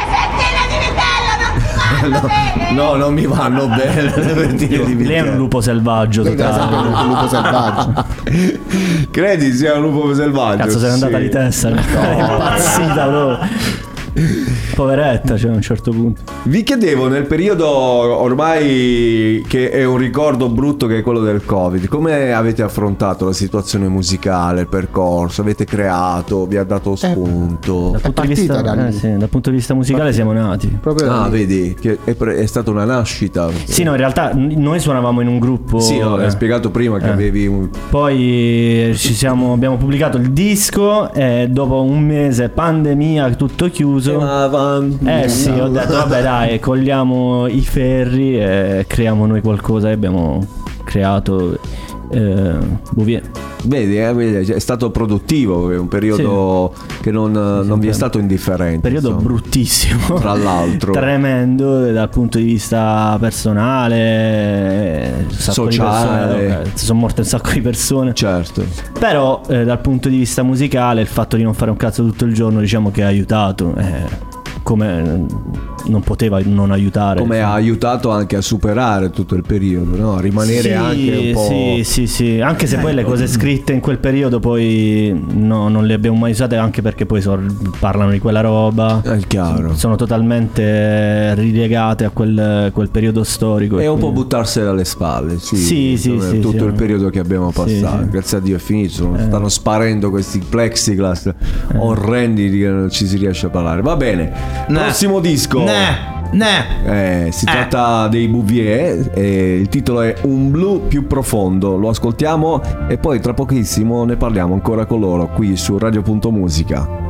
Bombette. No, non mi vanno bene Lei è un lupo selvaggio. Totale. esempio, il lupo selvaggio. Credi sia un lupo selvaggio? Cazzo, sei andata Sì. di testa. È impazzita proprio. Poveretta, cioè a un certo punto. Vi chiedevo nel periodo ormai che è un ricordo brutto che è quello del Covid, come avete affrontato la situazione musicale, il percorso, avete creato, vi ha dato spunto? Dal punto, vista, da eh, sì, dal punto di vista musicale siamo nati. Proprio Ah, lì. vedi, che è, pre- è stata una nascita. Sì, no, in realtà noi suonavamo in un gruppo. Sì, no, eh, hai spiegato prima che Eh. avevi un... Poi ci siamo, abbiamo pubblicato il disco e dopo un mese pandemia, tutto chiuso. Eh sì, ho detto vabbè dai, cogliamo i ferri e creiamo noi qualcosa e abbiamo creato eh, Bouvier. Vedi, eh, vedi, è stato produttivo, è un periodo che non, non vi è stato indifferente. Periodo insomma. bruttissimo. Tra l'altro. Tremendo dal punto di vista personale, eh, Sociale. persone, eh, sono morte un sacco di persone. Certo. Però eh, dal punto di vista musicale il fatto di non fare un cazzo tutto il giorno diciamo che ha aiutato. eh, come eh, non poteva non aiutare. Come insomma. ha aiutato anche a superare tutto il periodo, no? A rimanere Sì, anche un po'... Sì, sì, sì. Anche se poi le cose scritte in quel periodo poi no, non le abbiamo mai usate anche perché poi so- parlano di quella roba. È chiaro. Sono totalmente rilegate a quel, quel periodo storico. È e un po' buttarsela alle spalle, sì. Sì, sì, sì, Tutto sì. il periodo che abbiamo passato. sì. Grazie a Dio è finito. sono- Eh. Stanno sparendo questi plexiglass orrendi di che non ci si riesce a parlare. Va bene. Nah. Prossimo disco. Nah, nah. Eh, si tratta dei Bouvier. e il titolo è Un blu più profondo. Lo ascoltiamo e poi tra pochissimo ne parliamo ancora con loro qui su Radio.musica.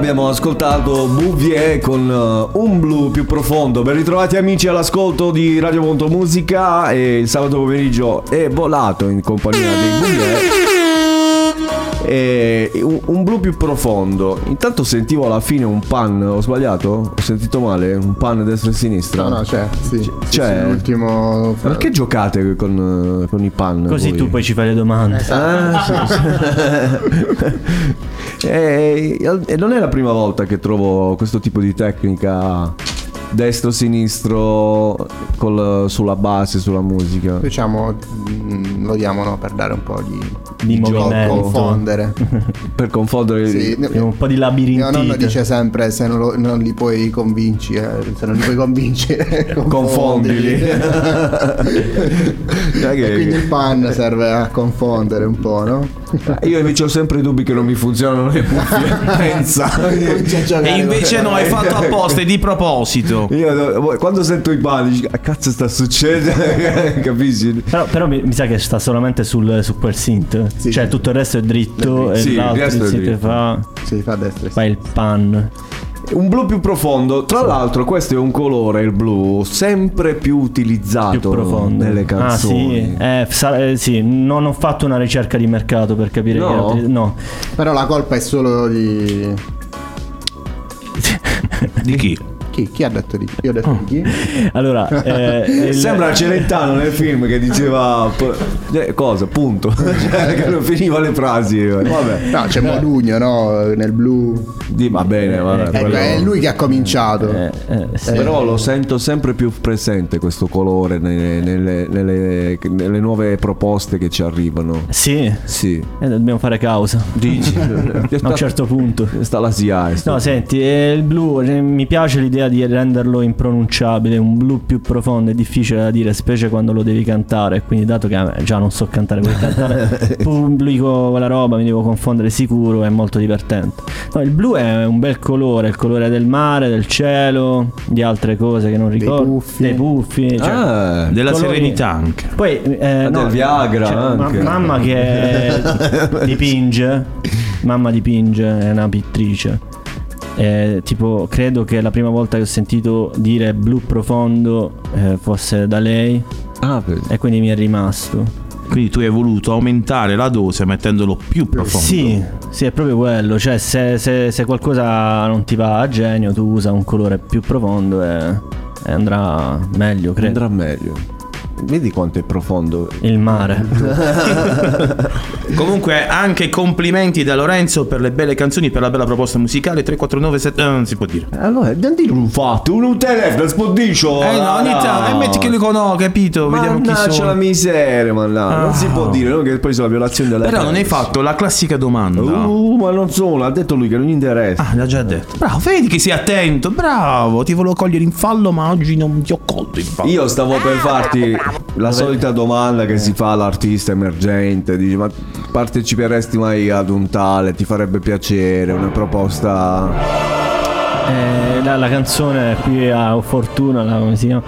abbiamo ascoltato Bouvier con eh, un blu più profondo. Ben ritrovati amici all'ascolto di Radio Monto Musica e il sabato pomeriggio è volato in compagnia dei Bouvier. E un, un blu più profondo. Intanto sentivo alla fine un pan, ho sbagliato? Ho sentito male? Un pan destra e sinistra? No, no, c'è. Sì, sì, C'è? sì, l'ultimo. Perché giocate con, eh, con i pan? Così voi? tu poi ci fai le domande. Ah, sì, sì. e, e non è la prima volta che trovo questo tipo di tecnica destro sinistro col- sulla base sulla musica Diciamo, mm, lo diamo no, per dare un po' di, Di gioco, movimento. confondere. per confondere Sì, un po' di Mio nonno labirintite. dice sempre se non, lo- non li puoi convinci, eh, se non li puoi convincere, Confondili. Che- e quindi il pan serve a confondere un po', no? io invece ho sempre dubbi che non mi funzionano le cuffie pensa. E invece no, hai fatto apposta e di proposito. io quando sento i pan dico "Ah, cazzo sta succedendo? Capisci? Però, però mi, mi sa che sta solamente sul, su quel synth. cioè tutto il resto è dritto Sì, e il l'altro resto il è synth fa, Si fa a destra fa il pan. Un blu più profondo, tra l'altro questo è un colore, il blu, sempre più utilizzato Più nelle canzoni. Ah, sì. Eh, sa- eh, sì, non ho fatto una ricerca di mercato per capire No? che no. Però la colpa è solo di... Di chi? Chi? Chi ha detto di chi? Io ho detto di chi? Allora, eh, il- Sembra Celentano nel film che diceva eh, cosa, punto. cioè, che non finiva le frasi. Vabbè. No, c'è Modugno, no? Nel blu. Di- va bene, vabbè. Ecco, quello- è lui che ha cominciato. eh, sì. Però lo sento sempre più presente questo colore nelle, nelle- nelle- nelle nuove proposte che ci arrivano. Sì, Sì. eh, dobbiamo fare causa. Dici? A un certo punto. Sta la sta- No, senti, eh, il blu eh, mi piace l'idea di renderlo impronunciabile, un blu più profondo è difficile da dire, specie quando lo devi cantare, quindi dato che eh, già non so cantare quel cantare, pubblico quella roba, mi devo confondere sicuro, è molto divertente. No, il blu è un bel colore, il colore del mare, del cielo, di altre cose che non ricordo, puffi. dei puffi, cioè, Ah, Della colori- serenità anche. Poi eh, del Viagra cioè, ma- anche. mamma che dipinge, mamma dipinge, è una pittrice. Eh, tipo, credo che la prima volta che ho sentito dire blu profondo eh, fosse da lei Ah, per- e quindi mi è rimasto. Quindi tu hai voluto aumentare la dose mettendolo più profondo. Sì, sì, è proprio quello. Cioè, se, se- se qualcosa non ti va a genio, tu usa un colore più profondo e, e andrà meglio, credo. andrà meglio. Vedi quanto è profondo. Il mare. Comunque, anche complimenti da Lorenzo per le belle canzoni, per la bella proposta musicale. 3497. Eh, non si può dire. Allora, non dire un fatto, un telefono, spodiccio. Eh no, ogni tanto. E metti che li conosco, capito? Vediamo chi sono. la miseria, ma no, non Ah. si può dire, no? Che poi sono la violazione della Però non hai fatto la classica domanda. Uh, ma non sono, ha detto lui che non gli interessa. Ah, l'ha già detto. Bravo, vedi che sei attento. Bravo, ti volevo cogliere in fallo, ma oggi non ti ho colto in fallo. Io stavo per farti la solita domanda che si fa all'artista emergente, dici ma parteciperesti mai ad un tale, ti farebbe piacere, una proposta... Eh, la, la canzone qui a Fortuna, la, come si chiama?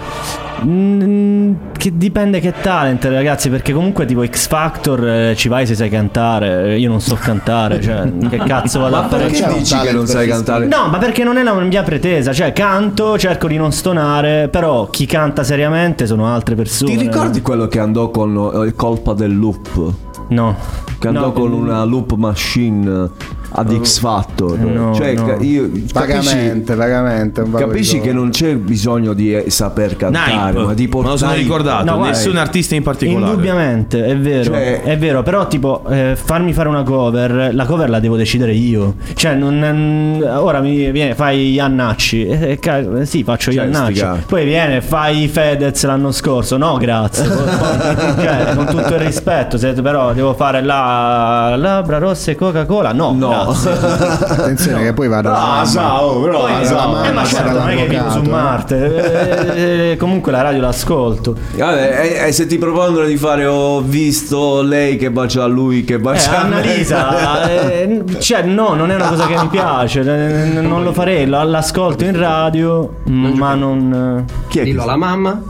Mm, che dipende che talent, ragazzi, perché comunque tipo X Factor eh, ci vai se sai cantare. Io non so cantare, cioè, che cazzo vado a fare? perché un dici che non sai cantare? No, ma perché non è la mia pretesa, cioè canto, cerco di non stonare, però chi canta seriamente sono altre persone. Ti ricordi quello che andò con eh, colpa del loop? No. Che andò No, con una loop machine ad X Factor. No, cioè, no. io, Vagamente, vagamente. un vago Capisci che non c'è bisogno di eh, saper cantare, Nipe. ma di Me lo sono portare ricordato, No, nessun artista in particolare. Indubbiamente, è vero. Cioè- È vero, però tipo eh, farmi fare una cover, la cover la devo decidere io. Cioè, non, ora mi viene, fai Iannacci. Eh, ca- eh, sì, faccio Cioè, Iannacci. sti cazzi. Poi viene, fai Fedez l'anno scorso. No, grazie. Cioè, con tutto il rispetto, se però devo fare la labbra rosse e Coca-Cola. No, No. grazie. Attenzione che poi vado Brasa, oh, brasa. Eh, ma certo, non è che vivo su Marte. Eh, eh, comunque la radio l'ascolto. Vabbè, e, e se ti propongono di fare ho visto lei che bacia a lui che Eh, bacia a me Annalisa, eh, cioè no, non è una cosa che mi piace, eh, non lo farei, l'ascolto in radio, ma non... Chi è Dillo alla mamma.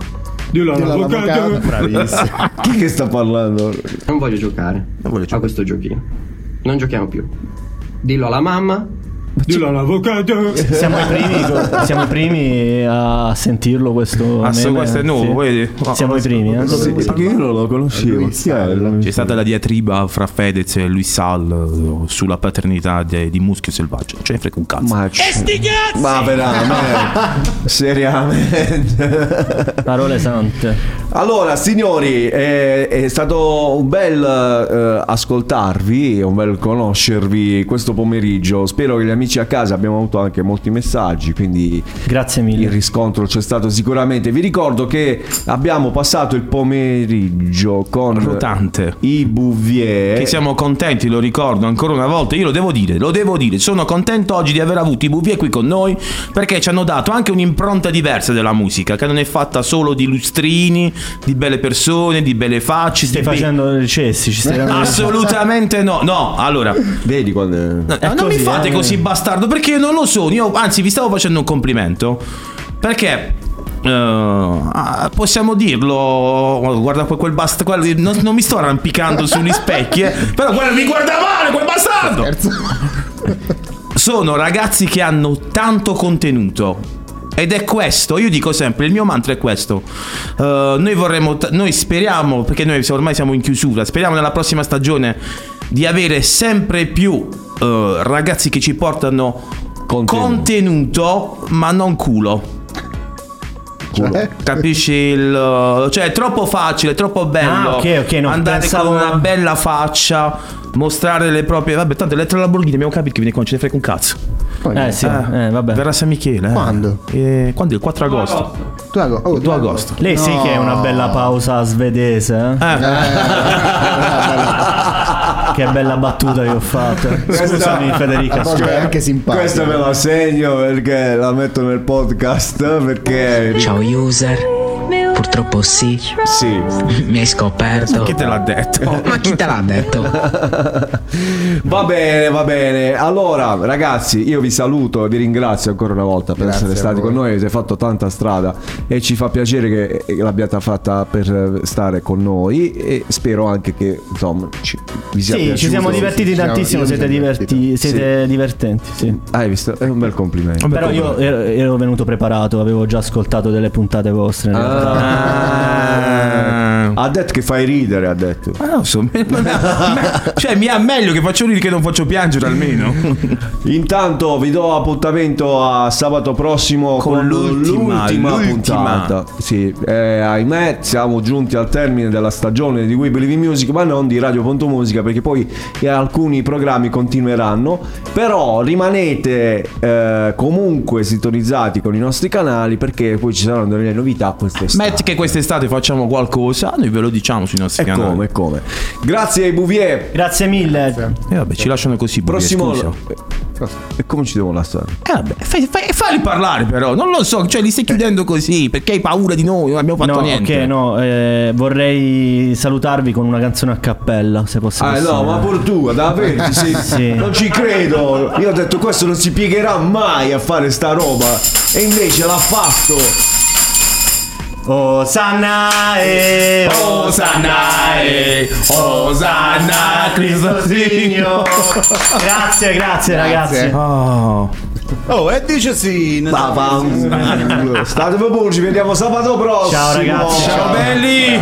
Dillo all'avvocato. Bravissimo. Chi che sta parlando? Non voglio giocare a questo giochino. Non giochiamo più. Dillo alla mamma. Dillo all'avvocato. Siamo i primi, siamo i primi a sentirlo questo Ah, meme, questo è nuovo, sì. vedi? Siamo i primi, eh? Sì, perché io non lo conoscevo. C'è stata la diatriba fra Fedez e Luis Sal eh, sulla paternità de- di Muschio Selvaggio. Ce ne frega un cazzo. Ma, ma veramente seriamente Parole sante. allora signori è, è stato un bel eh, ascoltarvi un bel conoscervi questo pomeriggio spero che gli amici a casa abbiamo avuto anche molti messaggi quindi Grazie il mille. riscontro c'è stato sicuramente vi ricordo che abbiamo passato il pomeriggio con Rotante. i Bouvier Che siamo contenti, lo ricordo ancora una volta. Io lo devo dire, lo devo dire. Sono contento oggi di aver avuto i Bouvier qui con noi perché ci hanno dato anche un'impronta diversa della musica, che non è fatta solo di lustrini, di belle persone, di belle facce. Stai be- facendo i cessi, ci stai Assolutamente no. No, allora, vedi quando No, È non mi così, fate eh. così bastardo perché non lo sono. Io, anzi, vi stavo facendo un complimento. Perché. ah, possiamo dirlo, guarda que- quel bastardo. Non, non mi sto arrampicando sugli specchi, eh, però guarda, mi guarda male quel bastardo. Sono ragazzi che hanno tanto contenuto. Ed è questo, io dico sempre, il mio mantra è questo. Eh, noi vorremmo, noi speriamo, perché noi ormai siamo in chiusura, speriamo nella prossima stagione di avere sempre più eh, ragazzi che ci portano contenuto, ma non culo. Cioè? Capisci il. Cioè, è troppo facile, è troppo bello. Ah, ok, ok, no, andare pensavo- con una bella faccia, mostrare le proprie. Vabbè, tanto l'Elettra Lamborghini abbiamo capito che viene con, ce ne frega un cazzo. Eh sì, eh, vabbè. Verrà San Michele. eh. Quando? Eh, quando? Il 4 agosto. Tu ago- oh, 2 agosto. Lei sì No. che è una bella pausa svedese. eh? Che bella battuta che ho fatto. Scusami Federica. Vabbè, è anche simpatico. Questa me la segno perché la metto nel podcast perché Ciao user. Purtroppo sì. Sì. Mi hai scoperto. Chi te l'ha detto? Ma chi te l'ha detto? Va bene, va bene. Allora, ragazzi, io vi saluto e vi ringrazio ancora una volta per Grazie essere stati con noi. Avete fatto tanta strada e ci fa piacere che eh, l'abbiate fatta per eh, stare con noi. E spero anche che insomma ci, vi sia Sì, piaciuto. ci siamo divertiti Sì, siamo- tantissimo, siete, diverti- siete divertenti, sì. Hai visto? È un bel complimento. Però io ero, ero venuto preparato, avevo già ascoltato delle puntate vostre. in realtà. Ha detto che fai ridere, ha detto. Ah, non so, me- me- me- cioè, mi è meglio che faccio ridere che non faccio piangere almeno. Intanto vi do appuntamento a sabato prossimo con, Con l'ultima, l'ultima, l'ultima. puntata. Sì, eh, ahimè, siamo giunti al termine della stagione di We Believe in Music, ma non di Radio.musica, perché poi eh, alcuni programmi continueranno. Però rimanete eh, comunque sintonizzati con i nostri canali perché poi ci saranno delle novità quest'estate. Metti che quest'estate facciamo qualcosa, noi ve lo diciamo sui nostri E canali. come, come. Grazie ai Bouvier. Grazie mille. E vabbè, ci lasciano così. Bouvier, Prossimo. scusa. E come ci devo lasciare? Eh vabbè, fai, fai- falli parlare però, non lo so, cioè li stai chiudendo così perché hai paura di noi, non abbiamo fatto No, niente. ok, no, eh, vorrei salutarvi con una canzone a cappella, se posso Ah no, ma tu, davvero? Sì. Sì. Non ci credo. Io ho detto questo non si piegherà mai a fare sta roba. E invece l'ha fatto. Osanna e Osanna e Osanna Cristo Signore. Grazie, grazie ragazzi. Oh. Oh, e dice sì. State proprio, ci vediamo sabato prossimo. Ciao, ragazzi. Ciao belli.